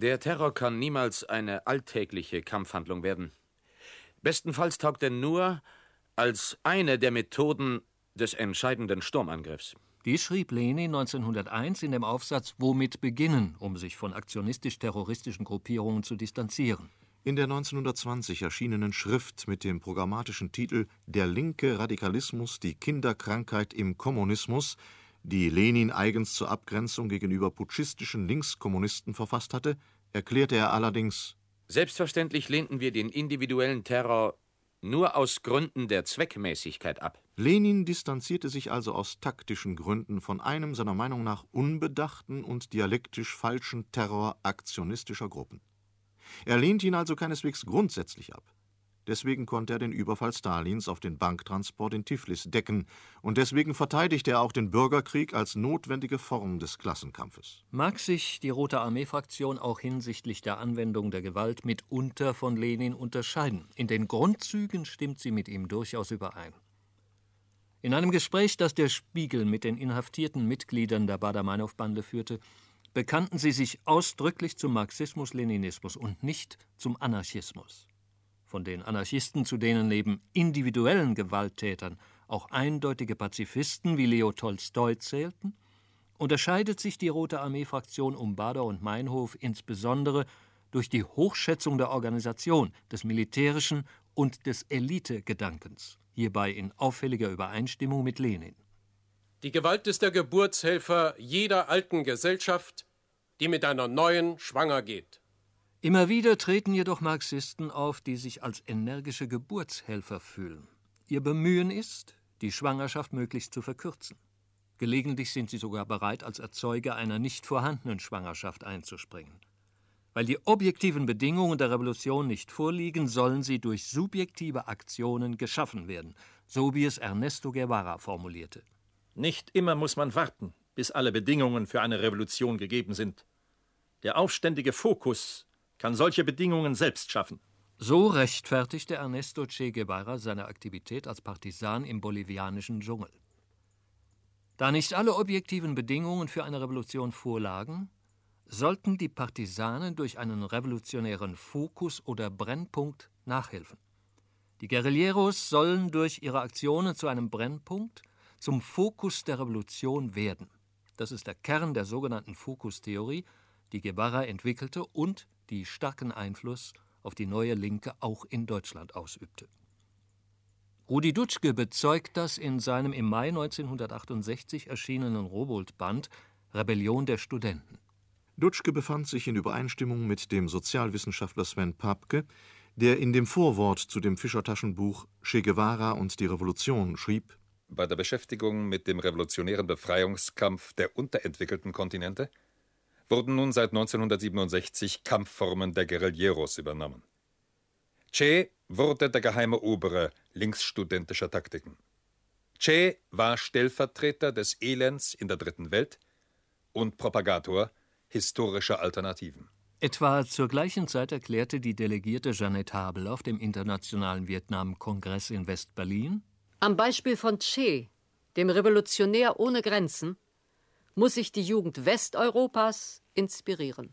Der Terror kann niemals eine alltägliche Kampfhandlung werden. Bestenfalls taugt er nur als eine der Methoden des entscheidenden Sturmangriffs. Dies schrieb Lenin 1901 in dem Aufsatz Womit beginnen, um sich von aktionistisch-terroristischen Gruppierungen zu distanzieren. In der 1920 erschienenen Schrift mit dem programmatischen Titel Der linke Radikalismus, die Kinderkrankheit im Kommunismus, die Lenin eigens zur Abgrenzung gegenüber putschistischen Linkskommunisten verfasst hatte, erklärte er allerdings Selbstverständlich lehnten wir den individuellen Terror nur aus Gründen der Zweckmäßigkeit ab. Lenin distanzierte sich also aus taktischen Gründen von einem seiner Meinung nach unbedachten und dialektisch falschen Terror aktionistischer Gruppen. Er lehnt ihn also keineswegs grundsätzlich ab. Deswegen konnte er den Überfall Stalins auf den Banktransport in Tiflis decken, und deswegen verteidigte er auch den Bürgerkrieg als notwendige Form des Klassenkampfes. Mag sich die Rote Armee-Fraktion auch hinsichtlich der Anwendung der Gewalt mitunter von Lenin unterscheiden. In den Grundzügen stimmt sie mit ihm durchaus überein. In einem Gespräch, das der Spiegel mit den inhaftierten Mitgliedern der Bader-Meinhof-Bande führte, bekannten sie sich ausdrücklich zum Marxismus-Leninismus und nicht zum Anarchismus. Von den Anarchisten, zu denen neben individuellen Gewalttätern auch eindeutige Pazifisten wie Leo Tolstoi zählten, unterscheidet sich die Rote Armee-Fraktion um Bader und Meinhof insbesondere durch die Hochschätzung der Organisation, des militärischen und des Elite-Gedankens, hierbei in auffälliger Übereinstimmung mit Lenin. Die Gewalt ist der Geburtshelfer jeder alten Gesellschaft, die mit einer neuen schwanger geht. Immer wieder treten jedoch Marxisten auf, die sich als energische Geburtshelfer fühlen. Ihr Bemühen ist, die Schwangerschaft möglichst zu verkürzen. Gelegentlich sind sie sogar bereit, als Erzeuger einer nicht vorhandenen Schwangerschaft einzuspringen. Weil die objektiven Bedingungen der Revolution nicht vorliegen, sollen sie durch subjektive Aktionen geschaffen werden, so wie es Ernesto Guevara formulierte. Nicht immer muss man warten, bis alle Bedingungen für eine Revolution gegeben sind. Der aufständige Fokus kann solche Bedingungen selbst schaffen. So rechtfertigte Ernesto Che Guevara seine Aktivität als Partisan im bolivianischen Dschungel. Da nicht alle objektiven Bedingungen für eine Revolution vorlagen, sollten die Partisanen durch einen revolutionären Fokus oder Brennpunkt nachhelfen. Die Guerilleros sollen durch ihre Aktionen zu einem Brennpunkt zum Fokus der Revolution werden. Das ist der Kern der sogenannten Fokustheorie, die Guevara entwickelte und die starken Einfluss auf die neue Linke auch in Deutschland ausübte. Rudi Dutschke bezeugt das in seinem im Mai 1968 erschienenen Robold-Band Rebellion der Studenten. Dutschke befand sich in Übereinstimmung mit dem Sozialwissenschaftler Sven Papke, der in dem Vorwort zu dem Fischertaschenbuch Che Guevara und die Revolution schrieb: bei der Beschäftigung mit dem revolutionären Befreiungskampf der unterentwickelten Kontinente wurden nun seit 1967 Kampfformen der Guerilleros übernommen. Che wurde der geheime Obere linksstudentischer Taktiken. Che war Stellvertreter des Elends in der Dritten Welt und Propagator historischer Alternativen. Etwa zur gleichen Zeit erklärte die Delegierte Jeanette Habel auf dem Internationalen Vietnam-Kongress in West-Berlin, am Beispiel von Che, dem Revolutionär ohne Grenzen, muss sich die Jugend Westeuropas inspirieren.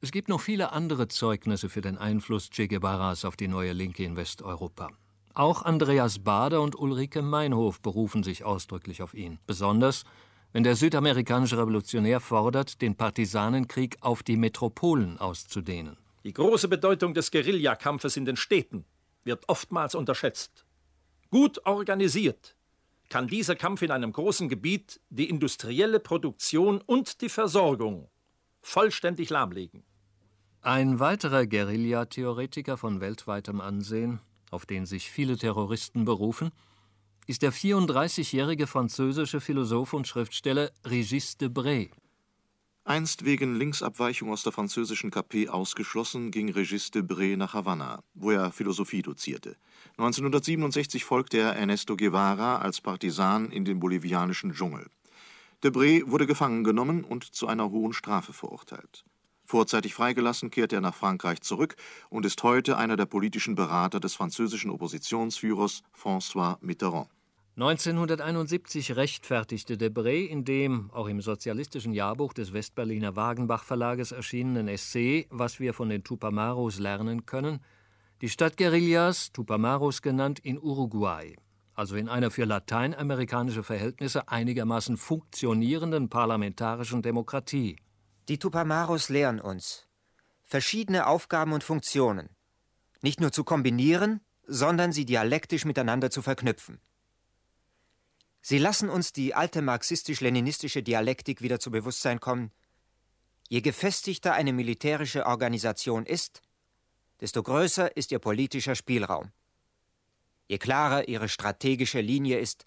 Es gibt noch viele andere Zeugnisse für den Einfluss Che Guevaras auf die neue Linke in Westeuropa. Auch Andreas Bader und Ulrike Meinhof berufen sich ausdrücklich auf ihn, besonders wenn der südamerikanische Revolutionär fordert, den Partisanenkrieg auf die Metropolen auszudehnen. Die große Bedeutung des Guerillakampfes in den Städten wird oftmals unterschätzt. Gut organisiert kann dieser Kampf in einem großen Gebiet die industrielle Produktion und die Versorgung vollständig lahmlegen. Ein weiterer Guerillatheoretiker von weltweitem Ansehen, auf den sich viele Terroristen berufen, ist der 34-jährige französische Philosoph und Schriftsteller Régis Debray. Einst wegen Linksabweichung aus der französischen KP ausgeschlossen, ging Régis Debré nach Havanna, wo er Philosophie dozierte. 1967 folgte er Ernesto Guevara als Partisan in den bolivianischen Dschungel. Debré wurde gefangen genommen und zu einer hohen Strafe verurteilt. Vorzeitig freigelassen kehrte er nach Frankreich zurück und ist heute einer der politischen Berater des französischen Oppositionsführers François Mitterrand. 1971 rechtfertigte Debré in dem auch im sozialistischen Jahrbuch des Westberliner Wagenbach Verlages erschienenen Essay Was wir von den Tupamaros lernen können, die Stadtguerillas, Tupamaros genannt, in Uruguay also in einer für lateinamerikanische Verhältnisse einigermaßen funktionierenden parlamentarischen Demokratie. Die Tupamaros lehren uns, verschiedene Aufgaben und Funktionen nicht nur zu kombinieren, sondern sie dialektisch miteinander zu verknüpfen. Sie lassen uns die alte marxistisch-leninistische Dialektik wieder zu Bewusstsein kommen. Je gefestigter eine militärische Organisation ist, desto größer ist ihr politischer Spielraum. Je klarer ihre strategische Linie ist,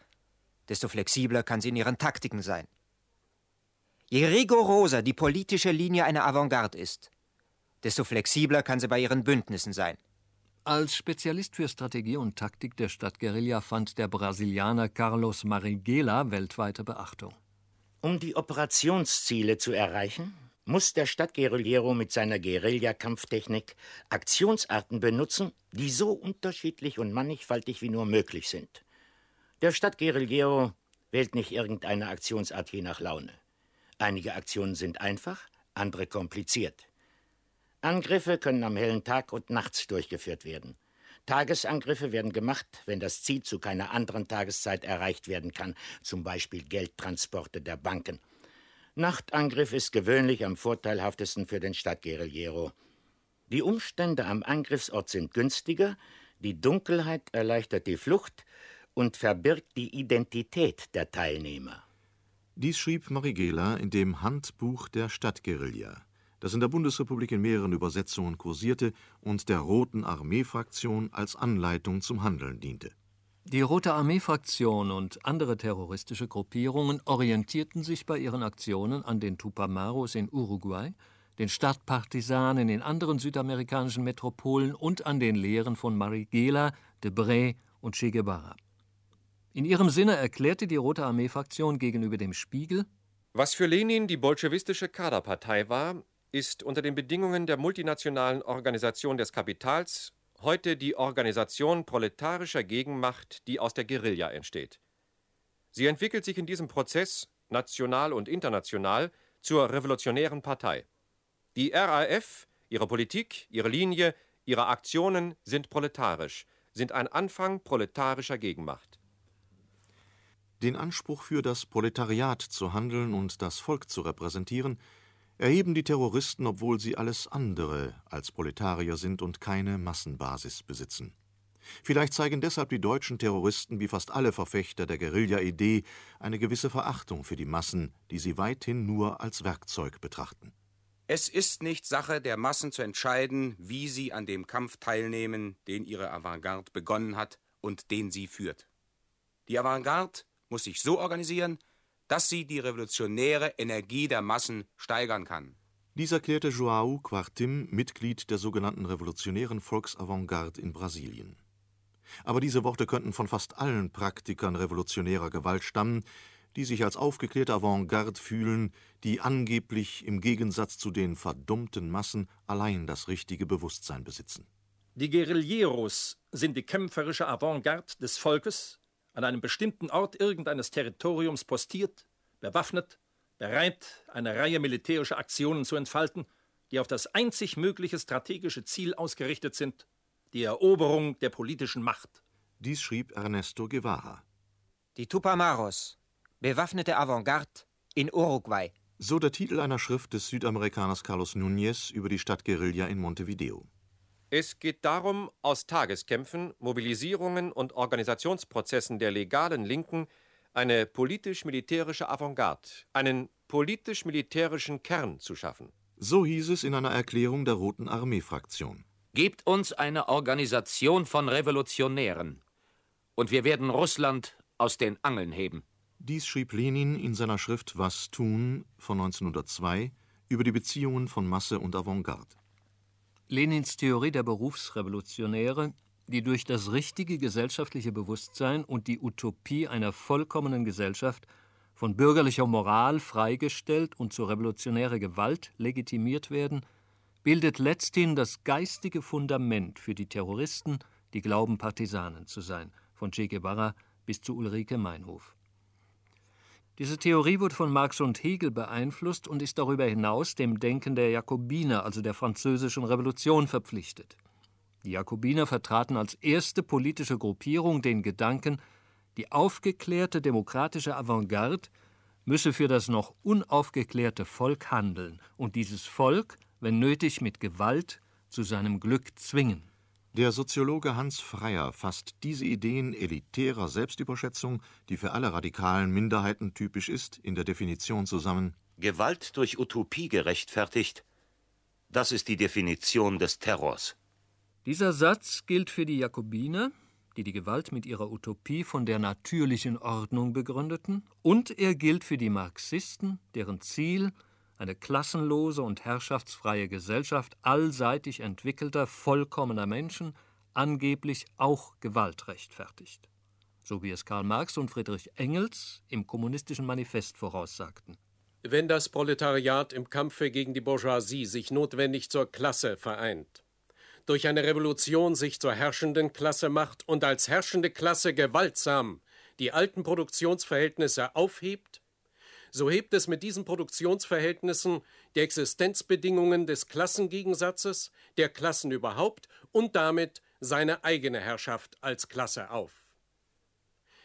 desto flexibler kann sie in ihren Taktiken sein. Je rigoroser die politische Linie einer Avantgarde ist, desto flexibler kann sie bei ihren Bündnissen sein. Als Spezialist für Strategie und Taktik der Stadtguerilla fand der Brasilianer Carlos Marighella weltweite Beachtung. Um die Operationsziele zu erreichen, muss der Stadtguerillero mit seiner Guerilla-Kampftechnik Aktionsarten benutzen, die so unterschiedlich und mannigfaltig wie nur möglich sind. Der Stadtguerillero wählt nicht irgendeine Aktionsart je nach Laune. Einige Aktionen sind einfach, andere kompliziert. Angriffe können am hellen Tag und nachts durchgeführt werden. Tagesangriffe werden gemacht, wenn das Ziel zu keiner anderen Tageszeit erreicht werden kann, zum Beispiel Geldtransporte der Banken. Nachtangriff ist gewöhnlich am vorteilhaftesten für den Stadtguerillero. Die Umstände am Angriffsort sind günstiger, die Dunkelheit erleichtert die Flucht und verbirgt die Identität der Teilnehmer. Dies schrieb Marighella in dem Handbuch der Stadtguerilla das in der Bundesrepublik in mehreren Übersetzungen kursierte und der Roten Armee-Fraktion als Anleitung zum Handeln diente. Die Rote Armee-Fraktion und andere terroristische Gruppierungen orientierten sich bei ihren Aktionen an den Tupamaros in Uruguay, den Stadtpartisanen in anderen südamerikanischen Metropolen und an den Lehren von Marighella, Debré und Che Guevara. In ihrem Sinne erklärte die Rote Armee-Fraktion gegenüber dem Spiegel, was für Lenin die bolschewistische Kaderpartei war, ist unter den Bedingungen der multinationalen Organisation des Kapitals heute die Organisation proletarischer Gegenmacht, die aus der Guerilla entsteht. Sie entwickelt sich in diesem Prozess, national und international, zur revolutionären Partei. Die RAF, ihre Politik, ihre Linie, ihre Aktionen sind proletarisch, sind ein Anfang proletarischer Gegenmacht. Den Anspruch für das Proletariat zu handeln und das Volk zu repräsentieren, erheben die Terroristen, obwohl sie alles andere als Proletarier sind und keine Massenbasis besitzen. Vielleicht zeigen deshalb die deutschen Terroristen wie fast alle Verfechter der Guerilla-Idee eine gewisse Verachtung für die Massen, die sie weithin nur als Werkzeug betrachten. Es ist nicht Sache der Massen zu entscheiden, wie sie an dem Kampf teilnehmen, den ihre Avantgarde begonnen hat und den sie führt. Die Avantgarde muss sich so organisieren, dass sie die revolutionäre Energie der Massen steigern kann. Dies erklärte João Quartim, Mitglied der sogenannten revolutionären Volksavantgarde in Brasilien. Aber diese Worte könnten von fast allen Praktikern revolutionärer Gewalt stammen, die sich als aufgeklärte Avantgarde fühlen, die angeblich im Gegensatz zu den verdummten Massen allein das richtige Bewusstsein besitzen. Die Guerilleros sind die kämpferische Avantgarde des Volkes, an einem bestimmten Ort irgendeines Territoriums postiert, bewaffnet, bereit, eine Reihe militärischer Aktionen zu entfalten, die auf das einzig mögliche strategische Ziel ausgerichtet sind, die Eroberung der politischen Macht. Dies schrieb Ernesto Guevara. Die Tupamaros, bewaffnete Avantgarde in Uruguay. So der Titel einer Schrift des Südamerikaners Carlos Núñez über die Stadt Guerilla in Montevideo. Es geht darum, aus Tageskämpfen, Mobilisierungen und Organisationsprozessen der legalen Linken eine politisch-militärische Avantgarde, einen politisch-militärischen Kern zu schaffen. So hieß es in einer Erklärung der Roten Armee-Fraktion. Gebt uns eine Organisation von Revolutionären, und wir werden Russland aus den Angeln heben. Dies schrieb Lenin in seiner Schrift Was tun von 1902 über die Beziehungen von Masse und Avantgarde. Lenins Theorie der Berufsrevolutionäre, die durch das richtige gesellschaftliche Bewusstsein und die Utopie einer vollkommenen Gesellschaft von bürgerlicher Moral freigestellt und zur revolutionäre Gewalt legitimiert werden, bildet letzthin das geistige Fundament für die Terroristen, die glauben, Partisanen zu sein, von Che Guevara bis zu Ulrike Meinhof. Diese Theorie wurde von Marx und Hegel beeinflusst und ist darüber hinaus dem Denken der Jakobiner, also der Französischen Revolution, verpflichtet. Die Jakobiner vertraten als erste politische Gruppierung den Gedanken, Die aufgeklärte demokratische Avantgarde müsse für das noch unaufgeklärte Volk handeln und dieses Volk, wenn nötig, mit Gewalt zu seinem Glück zwingen. Der Soziologe Hans Freyer fasst diese Ideen elitärer Selbstüberschätzung, die für alle radikalen Minderheiten typisch ist, in der Definition zusammen Gewalt durch Utopie gerechtfertigt, das ist die Definition des Terrors. Dieser Satz gilt für die Jakobiner, die die Gewalt mit ihrer Utopie von der natürlichen Ordnung begründeten, und er gilt für die Marxisten, deren Ziel eine klassenlose und herrschaftsfreie Gesellschaft allseitig entwickelter, vollkommener Menschen angeblich auch Gewalt rechtfertigt, so wie es Karl Marx und Friedrich Engels im kommunistischen Manifest voraussagten. Wenn das Proletariat im Kampfe gegen die Bourgeoisie sich notwendig zur Klasse vereint, durch eine Revolution sich zur herrschenden Klasse macht und als herrschende Klasse gewaltsam die alten Produktionsverhältnisse aufhebt, so hebt es mit diesen Produktionsverhältnissen die Existenzbedingungen des Klassengegensatzes, der Klassen überhaupt und damit seine eigene Herrschaft als Klasse auf.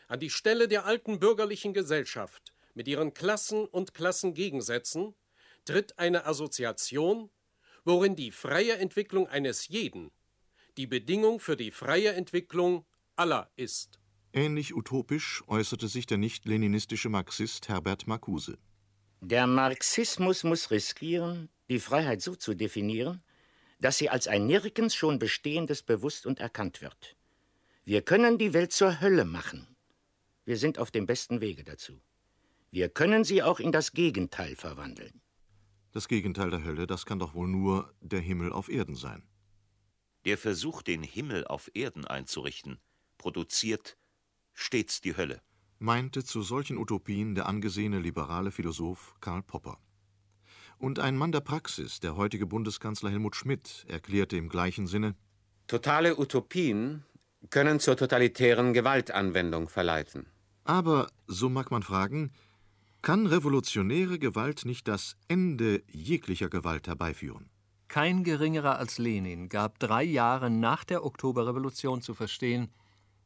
An die Stelle der alten bürgerlichen Gesellschaft mit ihren Klassen und Klassengegensätzen tritt eine Assoziation, worin die freie Entwicklung eines jeden die Bedingung für die freie Entwicklung aller ist. Ähnlich utopisch äußerte sich der nicht-leninistische Marxist Herbert Marcuse. Der Marxismus muss riskieren, die Freiheit so zu definieren, dass sie als ein nirgends schon Bestehendes bewusst und erkannt wird. Wir können die Welt zur Hölle machen. Wir sind auf dem besten Wege dazu. Wir können sie auch in das Gegenteil verwandeln. Das Gegenteil der Hölle, das kann doch wohl nur der Himmel auf Erden sein. Der Versuch, den Himmel auf Erden einzurichten, produziert stets die Hölle. Meinte zu solchen Utopien der angesehene liberale Philosoph Karl Popper. Und ein Mann der Praxis, der heutige Bundeskanzler Helmut Schmidt, erklärte im gleichen Sinne: Totale Utopien können zur totalitären Gewaltanwendung verleiten. Aber, so mag man fragen, kann revolutionäre Gewalt nicht das Ende jeglicher Gewalt herbeiführen? Kein geringerer als Lenin gab drei Jahre nach der Oktoberrevolution zu verstehen,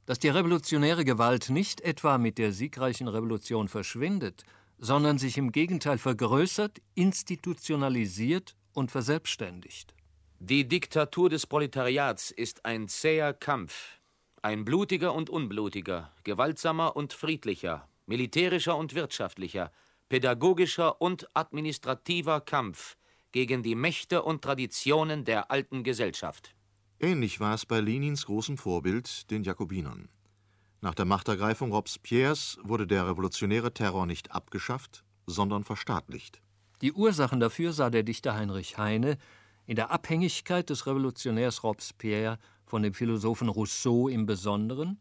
dass die revolutionäre Gewalt nicht etwa mit der siegreichen Revolution verschwindet, sondern sich im Gegenteil vergrößert, institutionalisiert und verselbstständigt. Die Diktatur des Proletariats ist ein zäher Kampf, ein blutiger und unblutiger, gewaltsamer und friedlicher, militärischer und wirtschaftlicher, pädagogischer und administrativer Kampf gegen die Mächte und Traditionen der alten Gesellschaft. Ähnlich war es bei Lenins großem Vorbild, den Jakobinern. Nach der Machtergreifung Robespierres wurde der revolutionäre Terror nicht abgeschafft, sondern verstaatlicht. Die Ursachen dafür sah der Dichter Heinrich Heine in der Abhängigkeit des Revolutionärs Robespierre von dem Philosophen Rousseau im Besonderen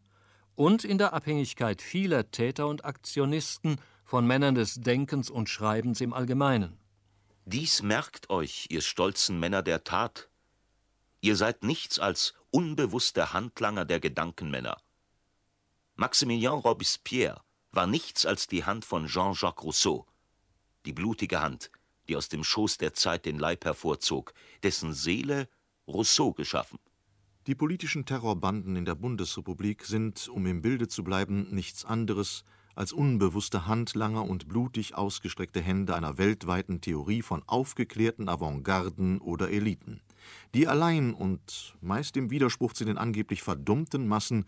und in der Abhängigkeit vieler Täter und Aktionisten von Männern des Denkens und Schreibens im Allgemeinen. Dies merkt euch, ihr stolzen Männer der Tat. Ihr seid nichts als unbewusste Handlanger der Gedankenmänner. Maximilien Robespierre war nichts als die Hand von Jean-Jacques Rousseau, die blutige Hand, die aus dem Schoß der Zeit den Leib hervorzog, dessen Seele Rousseau geschaffen. Die politischen Terrorbanden in der Bundesrepublik sind, um im Bilde zu bleiben, nichts anderes als unbewusste Handlanger und blutig ausgestreckte Hände einer weltweiten Theorie von aufgeklärten Avantgarden oder Eliten, die allein und meist im Widerspruch zu den angeblich verdummten Massen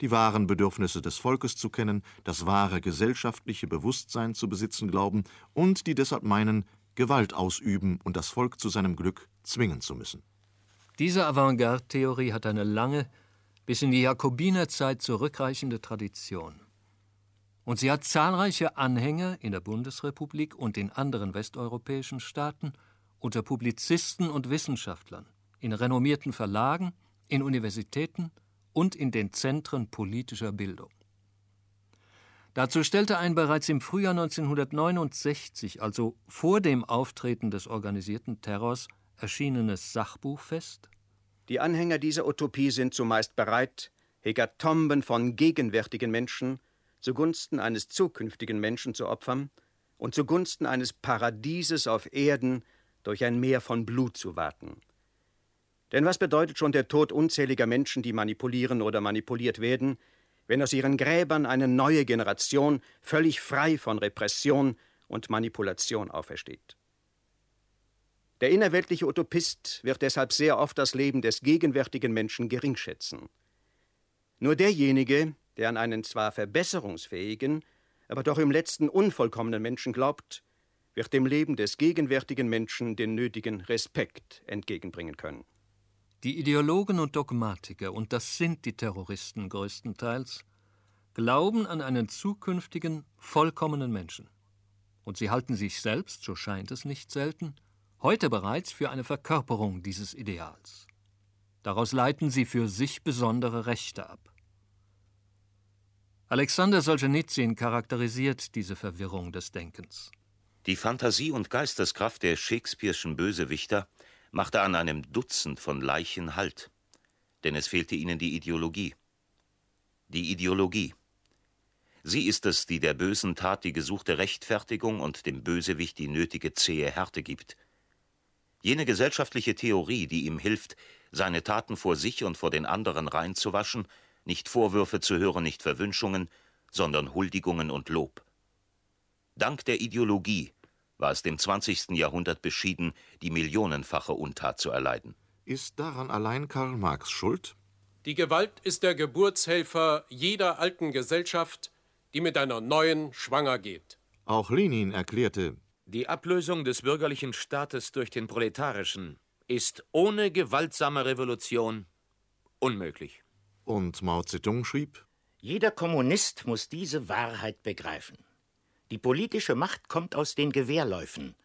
die wahren Bedürfnisse des Volkes zu kennen, das wahre gesellschaftliche Bewusstsein zu besitzen glauben und die deshalb meinen, Gewalt ausüben und das Volk zu seinem Glück zwingen zu müssen. Diese Avantgarde-Theorie hat eine lange, bis in die Jakobinerzeit zurückreichende Tradition. Und sie hat zahlreiche Anhänger in der Bundesrepublik und in anderen westeuropäischen Staaten, unter Publizisten und Wissenschaftlern, in renommierten Verlagen, in Universitäten und in den Zentren politischer Bildung. Dazu stellte ein bereits im Frühjahr 1969, also vor dem Auftreten des organisierten Terrors, erschienenes Sachbuch fest? Die Anhänger dieser Utopie sind zumeist bereit, Hegatomben von gegenwärtigen Menschen zugunsten eines zukünftigen Menschen zu opfern und zugunsten eines Paradieses auf Erden durch ein Meer von Blut zu warten. Denn was bedeutet schon der Tod unzähliger Menschen, die manipulieren oder manipuliert werden, wenn aus ihren Gräbern eine neue Generation völlig frei von Repression und Manipulation aufersteht. Der innerweltliche Utopist wird deshalb sehr oft das Leben des gegenwärtigen Menschen geringschätzen. Nur derjenige, der an einen zwar verbesserungsfähigen, aber doch im letzten unvollkommenen Menschen glaubt, wird dem Leben des gegenwärtigen Menschen den nötigen Respekt entgegenbringen können. Die Ideologen und Dogmatiker, und das sind die Terroristen größtenteils, glauben an einen zukünftigen, vollkommenen Menschen. Und sie halten sich selbst, so scheint es nicht selten, heute bereits für eine Verkörperung dieses Ideals. Daraus leiten sie für sich besondere Rechte ab. Alexander Solzhenitsyn charakterisiert diese Verwirrung des Denkens. Die Fantasie und Geisteskraft der Shakespeare'schen Bösewichter machte an einem Dutzend von Leichen Halt, denn es fehlte ihnen die Ideologie. Die Ideologie. Sie ist es, die der bösen Tat die gesuchte Rechtfertigung und dem Bösewicht die nötige zähe Härte gibt. Jene gesellschaftliche Theorie, die ihm hilft, seine Taten vor sich und vor den anderen reinzuwaschen, nicht Vorwürfe zu hören, nicht Verwünschungen, sondern Huldigungen und Lob. Dank der Ideologie war es dem 20. Jahrhundert beschieden, die millionenfache Untat zu erleiden. Ist daran allein Karl Marx schuld? Die Gewalt ist der Geburtshelfer jeder alten Gesellschaft, die mit einer neuen schwanger geht. Auch Lenin erklärte, die Ablösung des bürgerlichen Staates durch den proletarischen ist ohne gewaltsame Revolution unmöglich. Und Mao Zedong schrieb, jeder Kommunist muss diese Wahrheit begreifen. Die politische Macht kommt aus den Gewehrläufen.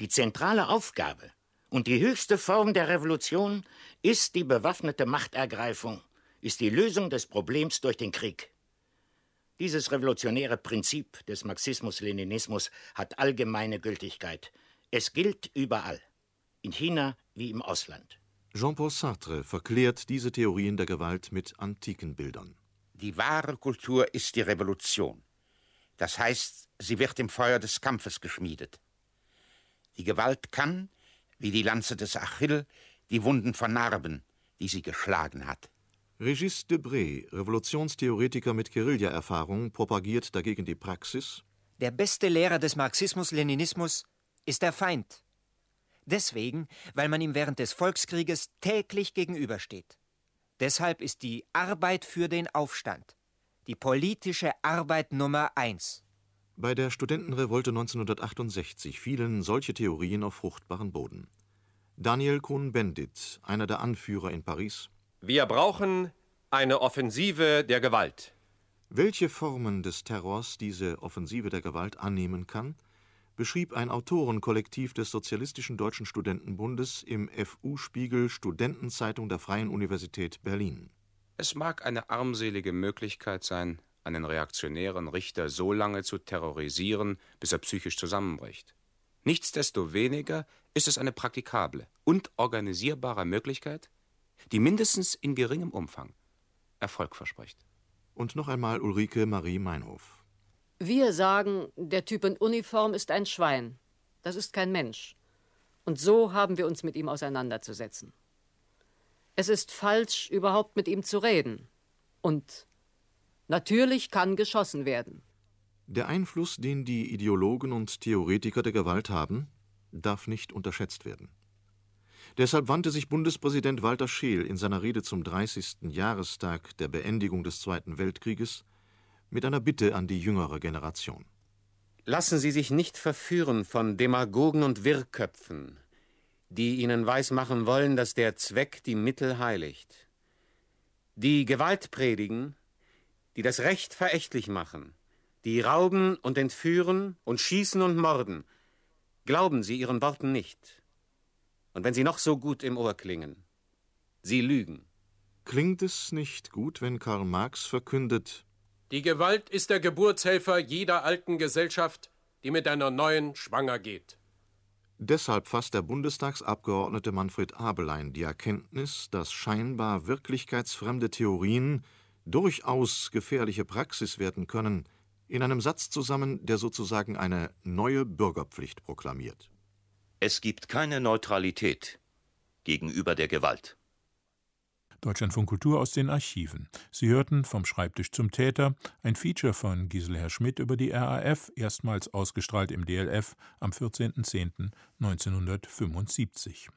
Die zentrale Aufgabe und die höchste Form der Revolution ist die bewaffnete Machtergreifung, ist die Lösung des Problems durch den Krieg. Dieses revolutionäre Prinzip des Marxismus-Leninismus hat allgemeine Gültigkeit. Es gilt überall, in China wie im Ausland. Jean-Paul Sartre verklärt diese Theorien der Gewalt mit antiken Bildern. Die wahre Kultur ist die Revolution. Das heißt, sie wird im Feuer des Kampfes geschmiedet. Die Gewalt kann, wie die Lanze des Achill, die Wunden vernarben, die sie geschlagen hat. Régis Debré, Revolutionstheoretiker mit Guerilla-Erfahrung, propagiert dagegen die Praxis. Der beste Lehrer des Marxismus-Leninismus ist der Feind. Deswegen, weil man ihm während des Volkskrieges täglich gegenübersteht. Deshalb ist die Arbeit für den Aufstand die politische Arbeit Nummer eins. Bei der Studentenrevolte 1968 fielen solche Theorien auf fruchtbaren Boden. Daniel Cohn-Bendit, einer der Anführer in Paris. Wir brauchen eine Offensive der Gewalt. Welche Formen des Terrors diese Offensive der Gewalt annehmen kann, beschrieb ein Autorenkollektiv des Sozialistischen Deutschen Studentenbundes im FU-Spiegel Studentenzeitung der Freien Universität Berlin. Es mag eine armselige Möglichkeit sein, einen reaktionären Richter so lange zu terrorisieren, bis er psychisch zusammenbricht. Nichtsdestoweniger ist es eine praktikable und organisierbare Möglichkeit, die mindestens in geringem Umfang Erfolg verspricht. Und noch einmal Ulrike Marie Meinhof. Wir sagen, der Typ in Uniform ist ein Schwein. Das ist kein Mensch. Und so haben wir uns mit ihm auseinanderzusetzen. Es ist falsch, überhaupt mit ihm zu reden. Und natürlich kann geschossen werden. Der Einfluss, den die Ideologen und Theoretiker der Gewalt haben, darf nicht unterschätzt werden. Deshalb wandte sich Bundespräsident Walter Scheel in seiner Rede zum 30. Jahrestag der Beendigung des Zweiten Weltkrieges mit einer Bitte an die jüngere Generation. Lassen Sie sich nicht verführen von Demagogen und Wirrköpfen, die Ihnen weismachen wollen, dass der Zweck die Mittel heiligt. Die Gewalt predigen, die das Recht verächtlich machen, die rauben und entführen und schießen und morden, glauben Sie Ihren Worten nicht. Und wenn sie noch so gut im Ohr klingen, sie lügen. Klingt es nicht gut, wenn Karl Marx verkündet, die Gewalt ist der Geburtshelfer jeder alten Gesellschaft, die mit einer neuen schwanger geht. Deshalb fasst der Bundestagsabgeordnete Manfred Abelein die Erkenntnis, dass scheinbar wirklichkeitsfremde Theorien durchaus gefährliche Praxis werden können, in einem Satz zusammen, der sozusagen eine neue Bürgerpflicht proklamiert. Es gibt keine Neutralität gegenüber der Gewalt. Deutschlandfunk Kultur aus den Archiven. Sie hörten vom Schreibtisch zum Täter ein Feature von Giselher Schmidt über die RAF, erstmals ausgestrahlt im DLF am 14.10.1975.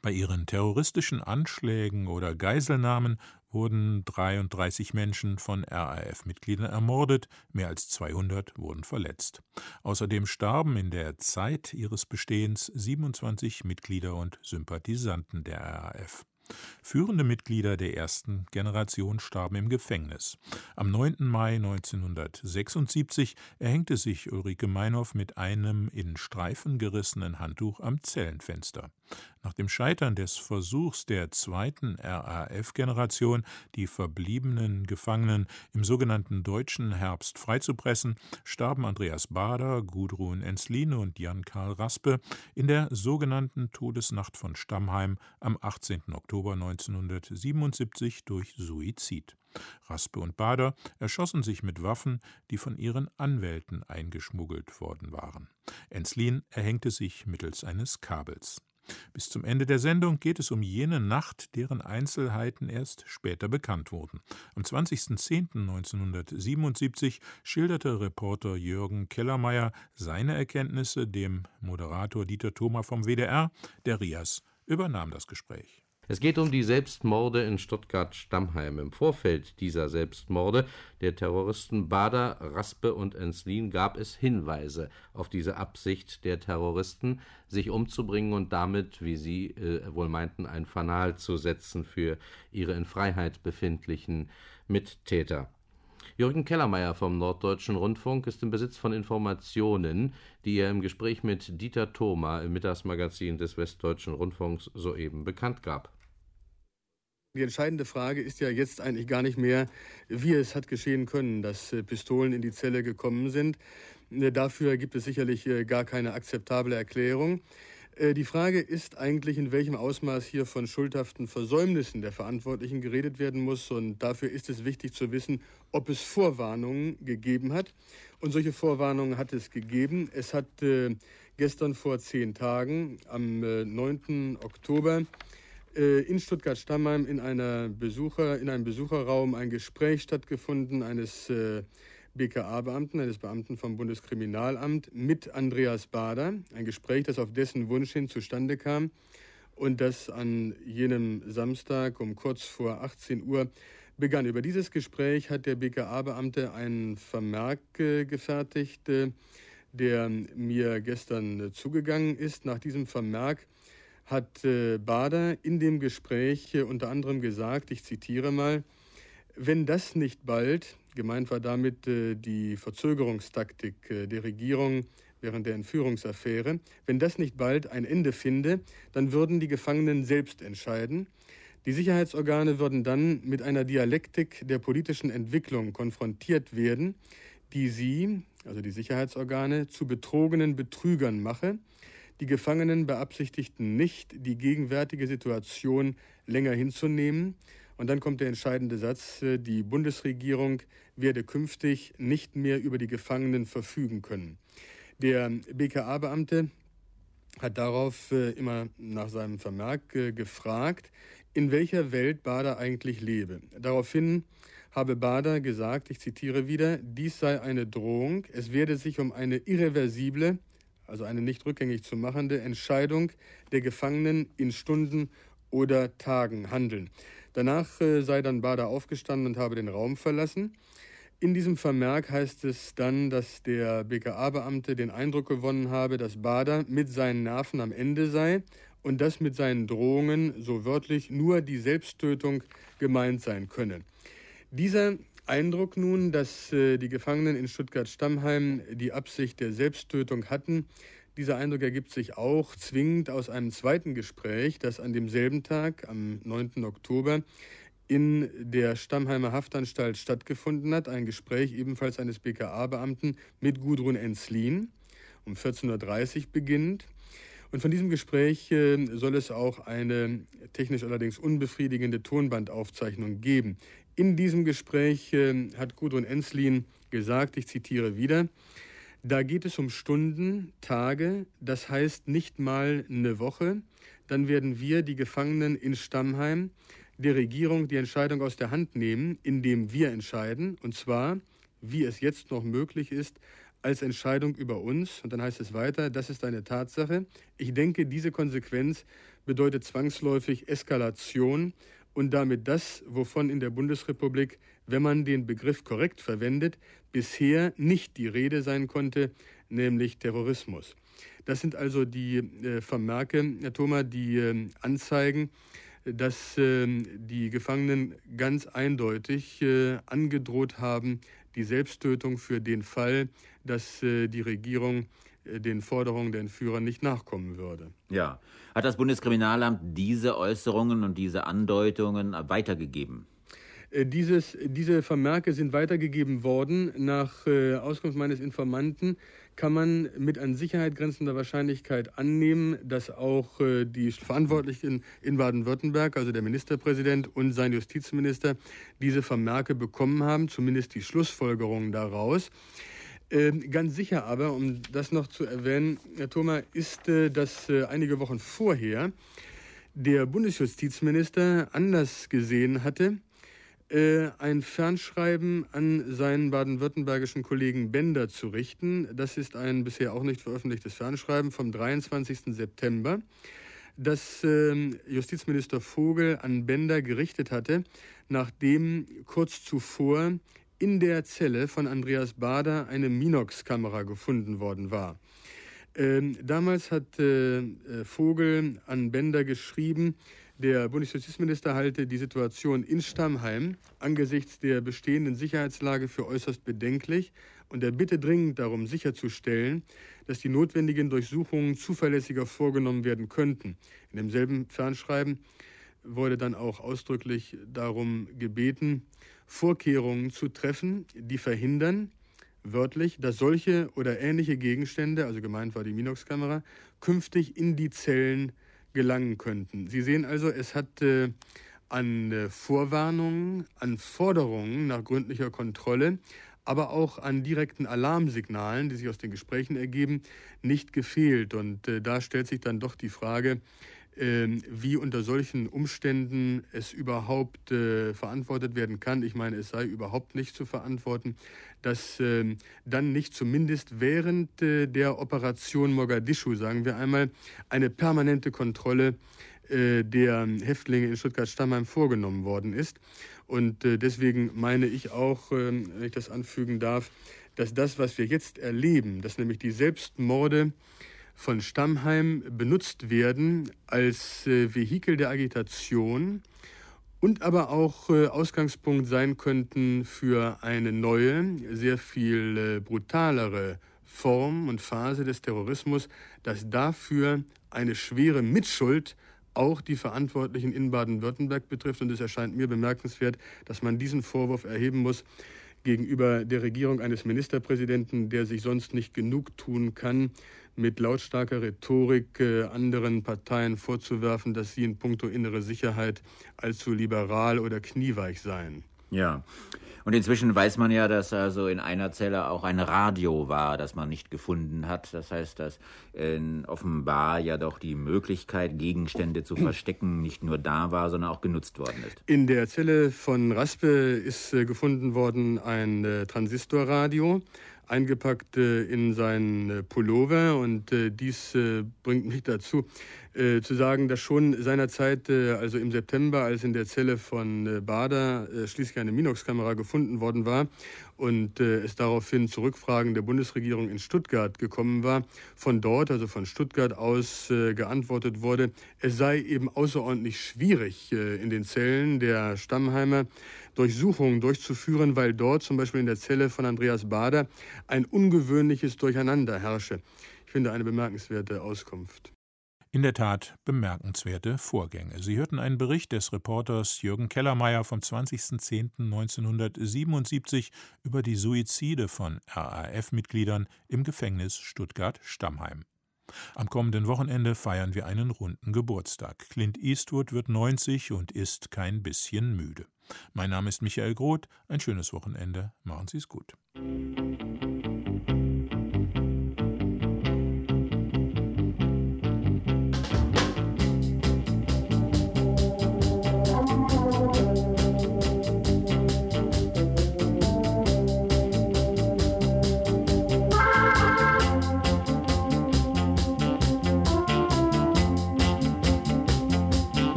Bei ihren terroristischen Anschlägen oder Geiselnahmen wurden 33 Menschen von RAF-Mitgliedern ermordet, mehr als 200 wurden verletzt. Außerdem starben in der Zeit ihres Bestehens 27 Mitglieder und Sympathisanten der RAF. Führende Mitglieder der ersten Generation starben im Gefängnis. Am 9. Mai 1976 erhängte sich Ulrike Meinhoff mit einem in Streifen gerissenen Handtuch am Zellenfenster. Nach dem Scheitern des Versuchs der zweiten RAF-Generation, die verbliebenen Gefangenen im sogenannten Deutschen Herbst freizupressen, starben Andreas Bader, Gudrun Ensline und Jan-Karl Raspe in der sogenannten Todesnacht von Stammheim am 18. Oktober 1977 durch Suizid. Raspe und Bader erschossen sich mit Waffen, die von ihren Anwälten eingeschmuggelt worden waren. Enslin erhängte sich mittels eines Kabels. Bis zum Ende der Sendung geht es um jene Nacht, deren Einzelheiten erst später bekannt wurden. Am 20.10.1977 schilderte Reporter Jürgen Kellermeier seine Erkenntnisse dem Moderator Dieter Thoma vom WDR. Der Rias übernahm das Gespräch. Es geht um die Selbstmorde in Stuttgart-Stammheim. Im Vorfeld dieser Selbstmorde der Terroristen Bader, Raspe und Enslin gab es Hinweise auf diese Absicht der Terroristen, sich umzubringen und damit, wie sie äh, wohl meinten, ein Fanal zu setzen für ihre in Freiheit befindlichen Mittäter. Jürgen Kellermeier vom Norddeutschen Rundfunk ist im Besitz von Informationen, die er im Gespräch mit Dieter Thoma im Mittagsmagazin des Westdeutschen Rundfunks soeben bekannt gab. Die entscheidende Frage ist ja jetzt eigentlich gar nicht mehr, wie es hat geschehen können, dass äh, Pistolen in die Zelle gekommen sind. Äh, dafür gibt es sicherlich äh, gar keine akzeptable Erklärung. Die Frage ist eigentlich, in welchem Ausmaß hier von schuldhaften Versäumnissen der Verantwortlichen geredet werden muss. Und dafür ist es wichtig zu wissen, ob es Vorwarnungen gegeben hat. Und solche Vorwarnungen hat es gegeben. Es hat gestern vor zehn Tagen, am 9. Oktober, in Stuttgart-Stammheim in, Besucher, in einem Besucherraum ein Gespräch stattgefunden eines äh, BKA-Beamten, eines Beamten vom Bundeskriminalamt mit Andreas Bader. Ein Gespräch, das auf dessen Wunsch hin zustande kam und das an jenem Samstag um kurz vor 18 Uhr begann. Über dieses Gespräch hat der BKA-Beamte einen Vermerk äh, gefertigt, äh, der mir gestern äh, zugegangen ist. Nach diesem Vermerk hat äh, Bader in dem Gespräch äh, unter anderem gesagt, ich zitiere mal, wenn das nicht bald, gemeint war damit äh, die Verzögerungstaktik der Regierung während der Entführungsaffäre, wenn das nicht bald ein Ende finde, dann würden die Gefangenen selbst entscheiden. Die Sicherheitsorgane würden dann mit einer Dialektik der politischen Entwicklung konfrontiert werden, die sie, also die Sicherheitsorgane, zu betrogenen Betrügern mache die Gefangenen beabsichtigten nicht, die gegenwärtige Situation länger hinzunehmen. Und dann kommt der entscheidende Satz, äh, die Bundesregierung werde künftig nicht mehr über die Gefangenen verfügen können. Der BKA-Beamte hat darauf äh, immer nach seinem Vermerk äh, gefragt, in welcher Welt Bader eigentlich lebe. Daraufhin habe Bader gesagt, ich zitiere wieder, dies sei eine Drohung, es werde sich um eine irreversible, also eine nicht rückgängig zu machende Entscheidung der Gefangenen in Stunden oder Tagen handeln. Danach äh, sei dann Bader aufgestanden und habe den Raum verlassen. In diesem Vermerk heißt es dann, dass der BKA-Beamte den Eindruck gewonnen habe, dass Bader mit seinen Nerven am Ende sei und dass mit seinen Drohungen so wörtlich nur die Selbsttötung gemeint sein könne. Dieser Eindruck nun, dass äh, die Gefangenen in Stuttgart-Stammheim die Absicht der Selbsttötung hatten. Dieser Eindruck ergibt sich auch zwingend aus einem zweiten Gespräch, das an demselben Tag, am 9. Oktober, in der Stammheimer Haftanstalt stattgefunden hat. Ein Gespräch ebenfalls eines BKA-Beamten mit Gudrun Enslin um 14.30 Uhr beginnt. Und von diesem Gespräch äh, soll es auch eine technisch allerdings unbefriedigende Tonbandaufzeichnung geben. In diesem Gespräch äh, hat Gudrun Enslin gesagt, ich zitiere wieder, da geht es um Stunden, Tage, das heißt nicht mal eine Woche. Dann werden wir, die Gefangenen in Stammheim, der Regierung die Entscheidung aus der Hand nehmen, indem wir entscheiden, und zwar, wie es jetzt noch möglich ist, als Entscheidung über uns. Und dann heißt es weiter, das ist eine Tatsache. Ich denke, diese Konsequenz bedeutet zwangsläufig Eskalation und damit das, wovon in der Bundesrepublik, wenn man den Begriff korrekt verwendet, bisher nicht die Rede sein konnte, nämlich Terrorismus. Das sind also die äh, Vermerke, Herr Thoma, die äh, anzeigen, dass äh, die Gefangenen ganz eindeutig äh, angedroht haben, die Selbsttötung für den Fall, dass äh, die Regierung den Forderungen der Entführer nicht nachkommen würde. Ja. Hat das Bundeskriminalamt diese Äußerungen und diese Andeutungen weitergegeben? Äh, dieses, diese Vermerke sind weitergegeben worden. Nach äh, Auskunft meines Informanten kann man mit an Sicherheit grenzender Wahrscheinlichkeit annehmen, dass auch äh, die Verantwortlichen in Baden-Württemberg, also der Ministerpräsident und sein Justizminister, diese Vermerke bekommen haben, zumindest die Schlussfolgerungen daraus. Ähm, ganz sicher aber, um das noch zu erwähnen, Herr Thoma, ist, äh, dass äh, einige Wochen vorher der Bundesjustizminister anders gesehen hatte, äh, ein Fernschreiben an seinen baden-württembergischen Kollegen Bender zu richten. Das ist ein bisher auch nicht veröffentlichtes Fernschreiben vom 23. September, das ähm, Justizminister Vogel an Bender gerichtet hatte, nachdem kurz zuvor in der Zelle von Andreas Bader eine Minox-Kamera gefunden worden war. Ähm, damals hat äh, äh, Vogel an Bender geschrieben, der Bundesjustizminister halte die Situation in Stammheim angesichts der bestehenden Sicherheitslage für äußerst bedenklich und er bitte dringend darum sicherzustellen, dass die notwendigen Durchsuchungen zuverlässiger vorgenommen werden könnten. In demselben Fernschreiben wurde dann auch ausdrücklich darum gebeten, Vorkehrungen zu treffen, die verhindern, wörtlich, dass solche oder ähnliche Gegenstände, also gemeint war die Minox-Kamera, künftig in die Zellen gelangen könnten. Sie sehen also, es hat äh, an äh, Vorwarnungen, an Forderungen nach gründlicher Kontrolle, aber auch an direkten Alarmsignalen, die sich aus den Gesprächen ergeben, nicht gefehlt. Und äh, da stellt sich dann doch die Frage, wie unter solchen Umständen es überhaupt äh, verantwortet werden kann. Ich meine, es sei überhaupt nicht zu verantworten, dass äh, dann nicht zumindest während äh, der Operation Mogadischu, sagen wir einmal, eine permanente Kontrolle äh, der Häftlinge in Stuttgart-Stammheim vorgenommen worden ist. Und äh, deswegen meine ich auch, ähm, wenn ich das anfügen darf, dass das, was wir jetzt erleben, dass nämlich die Selbstmorde von Stammheim benutzt werden als äh, Vehikel der Agitation und aber auch äh, Ausgangspunkt sein könnten für eine neue, sehr viel äh, brutalere Form und Phase des Terrorismus, dass dafür eine schwere Mitschuld auch die Verantwortlichen in Baden-Württemberg betrifft. Und es erscheint mir bemerkenswert, dass man diesen Vorwurf erheben muss gegenüber der Regierung eines Ministerpräsidenten, der sich sonst nicht genug tun kann, mit lautstarker Rhetorik äh, anderen Parteien vorzuwerfen, dass sie in puncto innere Sicherheit allzu liberal oder knieweich seien. Ja. Und inzwischen weiß man ja, dass also in einer Zelle auch ein Radio war, das man nicht gefunden hat. Das heißt, dass äh, offenbar ja doch die Möglichkeit, Gegenstände zu verstecken, nicht nur da war, sondern auch genutzt worden ist. In der Zelle von Raspe ist äh, gefunden worden ein äh, Transistorradio eingepackt äh, in seinen äh, Pullover und äh, dies bringt mich dazu äh, zu sagen, dass schon seinerzeit, äh, also im September, als in der Zelle von Bader schließlich eine Minox-Kamera gefunden worden war und es daraufhin zu Rückfragen der Bundesregierung in Stuttgart gekommen war, von dort, also von Stuttgart aus geantwortet wurde, es sei eben außerordentlich schwierig in den Zellen der Stammheimer Durchsuchungen durchzuführen, weil dort zum Beispiel in der Zelle von Andreas Bader ein ungewöhnliches Durcheinander herrsche. Ich finde eine bemerkenswerte Auskunft. In der Tat bemerkenswerte Vorgänge. Sie hörten einen Bericht des Reporters Jürgen Kellermeier vom 20.10.1977 über die Suizide von RAF-Mitgliedern im Gefängnis Stuttgart-Stammheim. Am kommenden Wochenende feiern wir einen runden Geburtstag. Clint Eastwood wird 90 und ist kein bisschen müde. Mein Name ist Michael Groth. Ein schönes Wochenende. Machen Sie es gut.